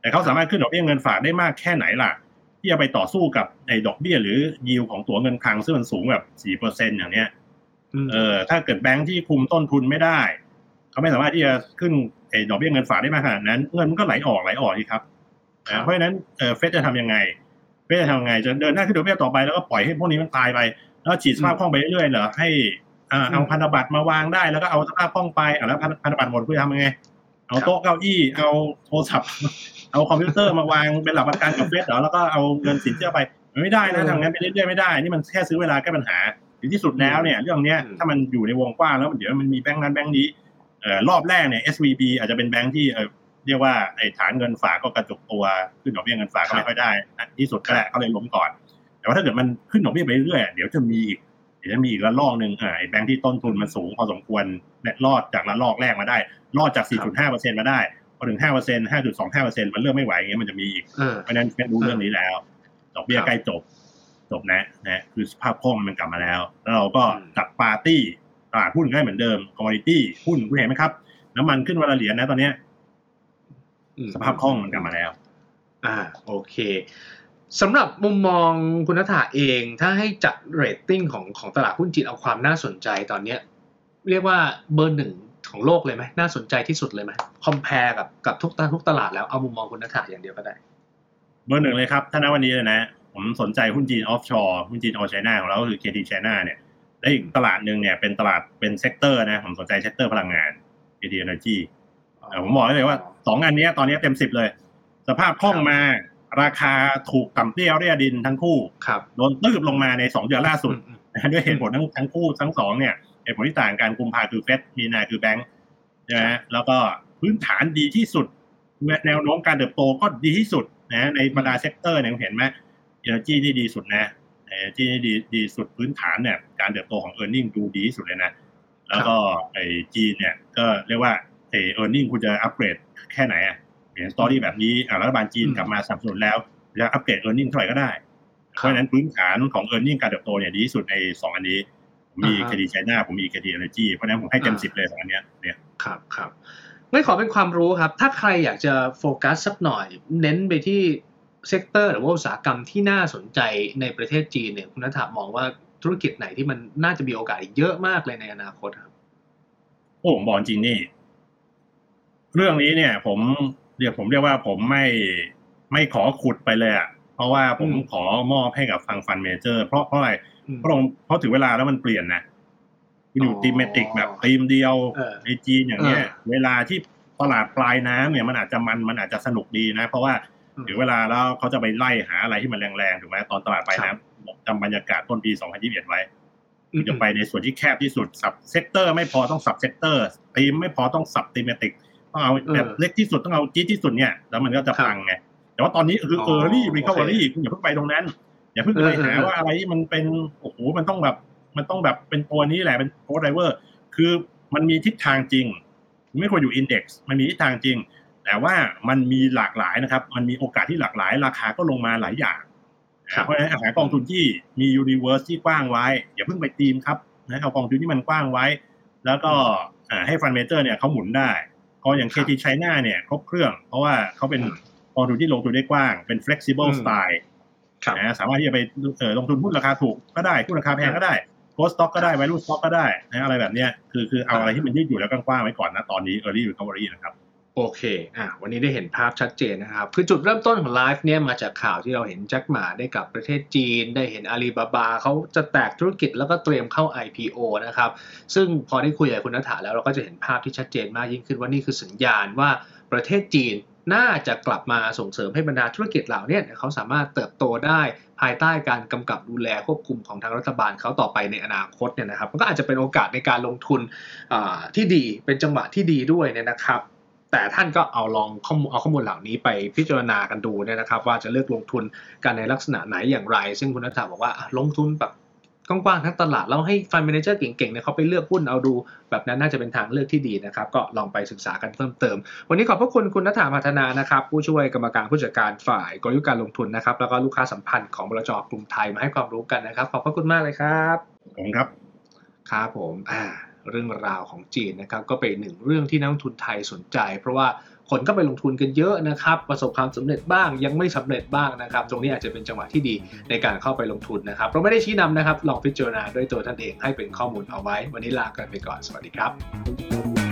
แต่เขาสามารถขึ้นดอกเบี้ยเงินฝากได้มากแค่ไหนล่ะ ที่จะไปต่อสู้กับไอ้ดอกเบี้ยหรือยิวของตัวเงินคลังซึ่งมันสูงแบบสี่เปอร์เซ็นอย่างเนี้ยเออถ้าเกิดแบงค์ที่คุมต้นทุนไม่ได้ เขาไม่สามารถที่จะขึ้นไอ้ดอกเบี้ยเงินฝากได้มากขนาดนั้น เงินมันก็ไหลออกไหลออกที่ครับเพราะฉะนั้นเออเฟดจะทำยังไงเฟดจะทำยังไงจะเดินหน้าขึ้นดอกเบี้ยต่อไปแล้วก็ปล่อยให้พวกนี้มันตายไป แล้วฉีดสภาพคล่องไปเรื่อยๆเหรอให้เอาพันธบัตรมาวางได้แล้วก็เอาสภาพคล่องไปแล้วพันธบัตรหมดเพื่อทำยังไง เอาโต๊ะเก้าอี้เอาโทรศัพท์ เอาคอมพิวเตอร์มาวางเป็นหลักประกันกับเฟสเหรอแล้วก็เอาเงินสินเชื่อไปไม่ได้นะทางนั้นไปเรื่อยๆไม่ได้นี่มันแค่ซื้อเวลาแก้ปัญหาถึงที่สุดแล้วเนี่ย เรื่องเนี้ยถ้ามันอยู่ในวงกว้างแล้วเดี๋ยวมันมีแบงค์นั้นแบงค์นี้เอ่อรอบแรกเนี่ย SVB อาจจะเป็นแบงค์ที่เออเรียกว่าไอ้ฐานเงินฝากก็กระจุกตัวขึ้นดอกเบี้ยเงินฝากก็ไม่ค่อยได้ที่สุดก็แหละก็เลยล้มก่อน แต่ว่าถ้าเกิดมันขึ้นดอกเบี้ยไปเรื่อยเดี๋ยวจะมีอีก เดี๋ยวจะมีอีกระลอกหนึ่งอ่าไอ้แบงค์ที่ต้นทุนมันสูงพอสมควรและรอดจากระลอกแรกมาได้ รอดจาก 4.5%มาได้พอถึง 5% 5.25%มันเริ่มไม่ไหวอย่างเงี้ยมันจะมีอีกเพราะนั้นเฟดรู้เรื่องนี้แล้วดอกเบี้ยใกล้จบจบนะนะคือสภาพคล่องมันกลับมาแล้ว แล้วเราก็จัดปาร์ตี้ตลาดหุ้นก็เหมือนเดิม commodity หุ้นคุณเห็นไหมครับ น้ำมันขึ้นวันละเหรียญนะตอนเนี้ยสภาพคล่องมันกลับมาแล้ว อ่า โอเค สำหรับมุมมองคุณนัฐาเอง ถ้าให้จัดเรตติ้งของของตลาดหุ้นจีนเอาความน่าสนใจตอนเนี้ยเรียกว่าเบอร์หนึ่งของโลกเลยไหมน่าสนใจที่สุดเลยไหม compare กับกับทุกตลาดทุกตลาดแล้วเอามุมมองคุณนัฐาอย่างเดียวก็ได้ เบอร์หนึ่งเลยครับถ้าณวันนี้เลยนะ ผมสนใจหุ้นจีน offshore หุ้นจีน All China ของเราก็คือ KT China เนี่ยและอีกตลาดหนึ่งเนี่ยเป็นตลาดเป็น sector นะผมสนใจ sector พลังงาน KT Energy ผมบอกเลยว่าสองอันนี้ตอนนี้เต็มสิบเลย สภาพคล่องมา ราคาถูกต่ำเตี้ยเรียดินทั้งคู่ครับโดนตืบลงมาในสองเดือนล่าสุดด้วยเหตุผลทั้งทั้งคู่ทั้งสองเนี่ยเหตุผลที่ต่างกันกุมภาคือเฟดมีนาคือแบงค์นะแล้วก็พื้นฐานดีที่สุด แนวโน้มการเติบโตก็ดีที่สุดนะในบรรดา sector เนี่ยเห็นไหมเอเนจีนี่ดีสุดนะเอเนจีนี่ดีดีสุดพื้นฐานเนี่ยการเติบโตของ earning ดูดีที่สุดเลยนะ แล้วก็ไอจีเนี่ยก็เรียกว่าไอ earning คุณจะอัปเกรดแค่ไหนอะ เห็น story แบบนี้รัฐบาลจีนกลับมาสนับสนุนแล้วจะอัปเกรด earning เท่าไหร่ก็ได้ เพราะฉะนั้นพื้นฐานของ earning การเติบโตเนี่ยดีที่สุดในสองอันนี้มี KT China ผมมี KT Energy เพราะนั้นผมให้เต็มสิบเลยสองอันนี้เนี่ยครับครับไม่ขอเป็นความรู้ครับ ถ้าใครอยากจะโฟกัสสักหน่อย เน้นไปที่ sector หรือว่าอุตสาหกรรมที่น่าสนใจในประเทศจีนเนี่ยคุณนัทมองว่าธุรกิจไหนที่มันน่าจะมีโอกาสเยอะมากเลยในอนาคตครับโอ้ผมบอกจริงนี่ เรื่องนี้เนี่ย ผม เรียกผมเรียกว่าผมไม่ไม่ขอขุดไปเลยอะเพราะว่าผมขอมอบให้กับฟัง fund manager เพราะเพราะอะไรเพราะเพราะถึงเวลาแล้วมันเปลี่ยนนะอยู่ thematic แบบตีมเดียวในจีนอย่างเนี้ย เวลาที่ตลาดปลายน้ำเนี่ยมันอาจจะมันมันอาจจะสนุกดีนะ เพราะว่าถึงเวลาแล้วเขาจะไปไล่หาอะไรที่มันแรงๆถูกไหมตอนตลาดปลายน้ำจำบรรยากาศต้นปี 2021 ไว้จะไปในส่วนที่แคบที่สุด sub sector ไม่พอต้อง sub sectorตีมไม่พอต้อง sub thematic ต้องเอาแบบเล็กที่สุดต้องเอาจี๊ดที่สุดเนี่ยแล้วมันก็จะพังไงแต่ว่าตอนนี้คือ early recovery คุณอย่าเพิ่งไปตรงนั้น อย่าเพิ่งไปหาว่าอะไรมันเป็นโอ้โหมันต้องแบบ มันต้องแบบเป็นตัวนี้แหละเป็น growth driver คือมันมีทิศทางจริง ไม่ควรอยู่ index มันมีทิศทางจริง แต่ว่ามันมีหลากหลายนะครับ มันมีโอกาสที่หลากหลาย ราคาก็ลงมาหลายอย่างเพราะฉะนั้นหากองทุนที่มี universe ที่กว้างไว้ อย่าเพิ่งไปตีมครับนะเอากองทุนที่มันกว้างไว้ แล้วก็ให้ fund manager เนี่ยเขาหมุนได้ ก็อย่าง KT China เนี่ยครบเครื่อง เพราะว่าเขาเป็นกองทุนที่ลงทุนได้กว้าง เป็น flexible style นะสามารถที่จะไปลงทุนหุ้นราคาถูกก็ได้หุ้นราคาแพงก็ได้ growth stock ก็ได้ไว value stock ก็ได้นะอะไรแบบเนี้ยคือคือเอาอะไรที่มันยืดหยุ่นแล้วกว้างไว้ก่อนนะตอนนี้ early recovery นะครับ โอเค อะ วันนี้ได้เห็นภาพชัดเจนนะครับ คือจุดเริ่มต้นของไลฟ์เนี่ยมาจากข่าวที่เราเห็นแจ็คหม่าได้กับประเทศจีน ได้เห็นอาลีบาบาเขาจะแตกธุรกิจแล้วก็เตรียมเข้า IPO นะครับ ซึ่งพอได้คุยกับคุณนัฐาแล้วเราก็จะเห็นภาพที่ชัดเจนมากยิ่งขึ้นว่านี่คือสัญญาณว่าประเทศจีนน่าจะกลับมาส่งเสริมให้บรรดาธุรกิจเหล่านี้เขาสามารถเติบโตได้ภายใต้การกำกับดูแลควบคุมของทางรัฐบาลเขาต่อไปในอนาคตเนี่ยนะครับมันก็อาจจะเป็นโอกาสในการลงทุนที่ดีเป็นจังหวะที่ดีด้วยเนี่ยนะครับ แต่ท่านก็เอาลองข้อมูลเอาข้อมูลเหล่านี้ไปพิจารณากันดูเนี่ยนะครับ ว่าจะเลือกลงทุนกันในลักษณะไหนอย่างไร ซึ่งคุณนัทธาบอกว่าอะลงทุนแบบกว้างๆทั้งตลาดแล้วให้ฟันเมนเจอร์เก่งๆเนี่ยเขาไปเลือกหุ้นเอาดู แบบนั้นน่าจะเป็นทางเลือกที่ดีนะครับ ก็ลองไปศึกษากันเพิ่มเติม วันนี้ขอบพระคุณคุณนัทธาพัฒนานะครับ ผู้ช่วยกรรมการผู้จัดการฝ่ายกลยุทธ์การลงทุนนะครับ แล้วก็ลูกค้าสัมพันธ์ของบลจกรุงไทยมาให้ความรู้กันนะครับ ขอบพระคุณมากเลยครับผมครับครับผมอ่า เรื่องราวของจีนนะครับก็เป็นหนึ่งเรื่องที่นักทุนไทยสนใจ เพราะว่าคนก็ไปลงทุนกันเยอะนะครับ ประสบความสำเร็จบ้างยังไม่สำเร็จบ้างนะครับ ตรงนี้อาจจะเป็นจังหวะที่ดีในการเข้าไปลงทุนนะครับ เราไม่ได้ชี้นำนะครับ ลองพิจารณาด้วยตัวท่านเองให้เป็นข้อมูลเอาไว้ วันนี้ลากันไปก่อน สวัสดีครับ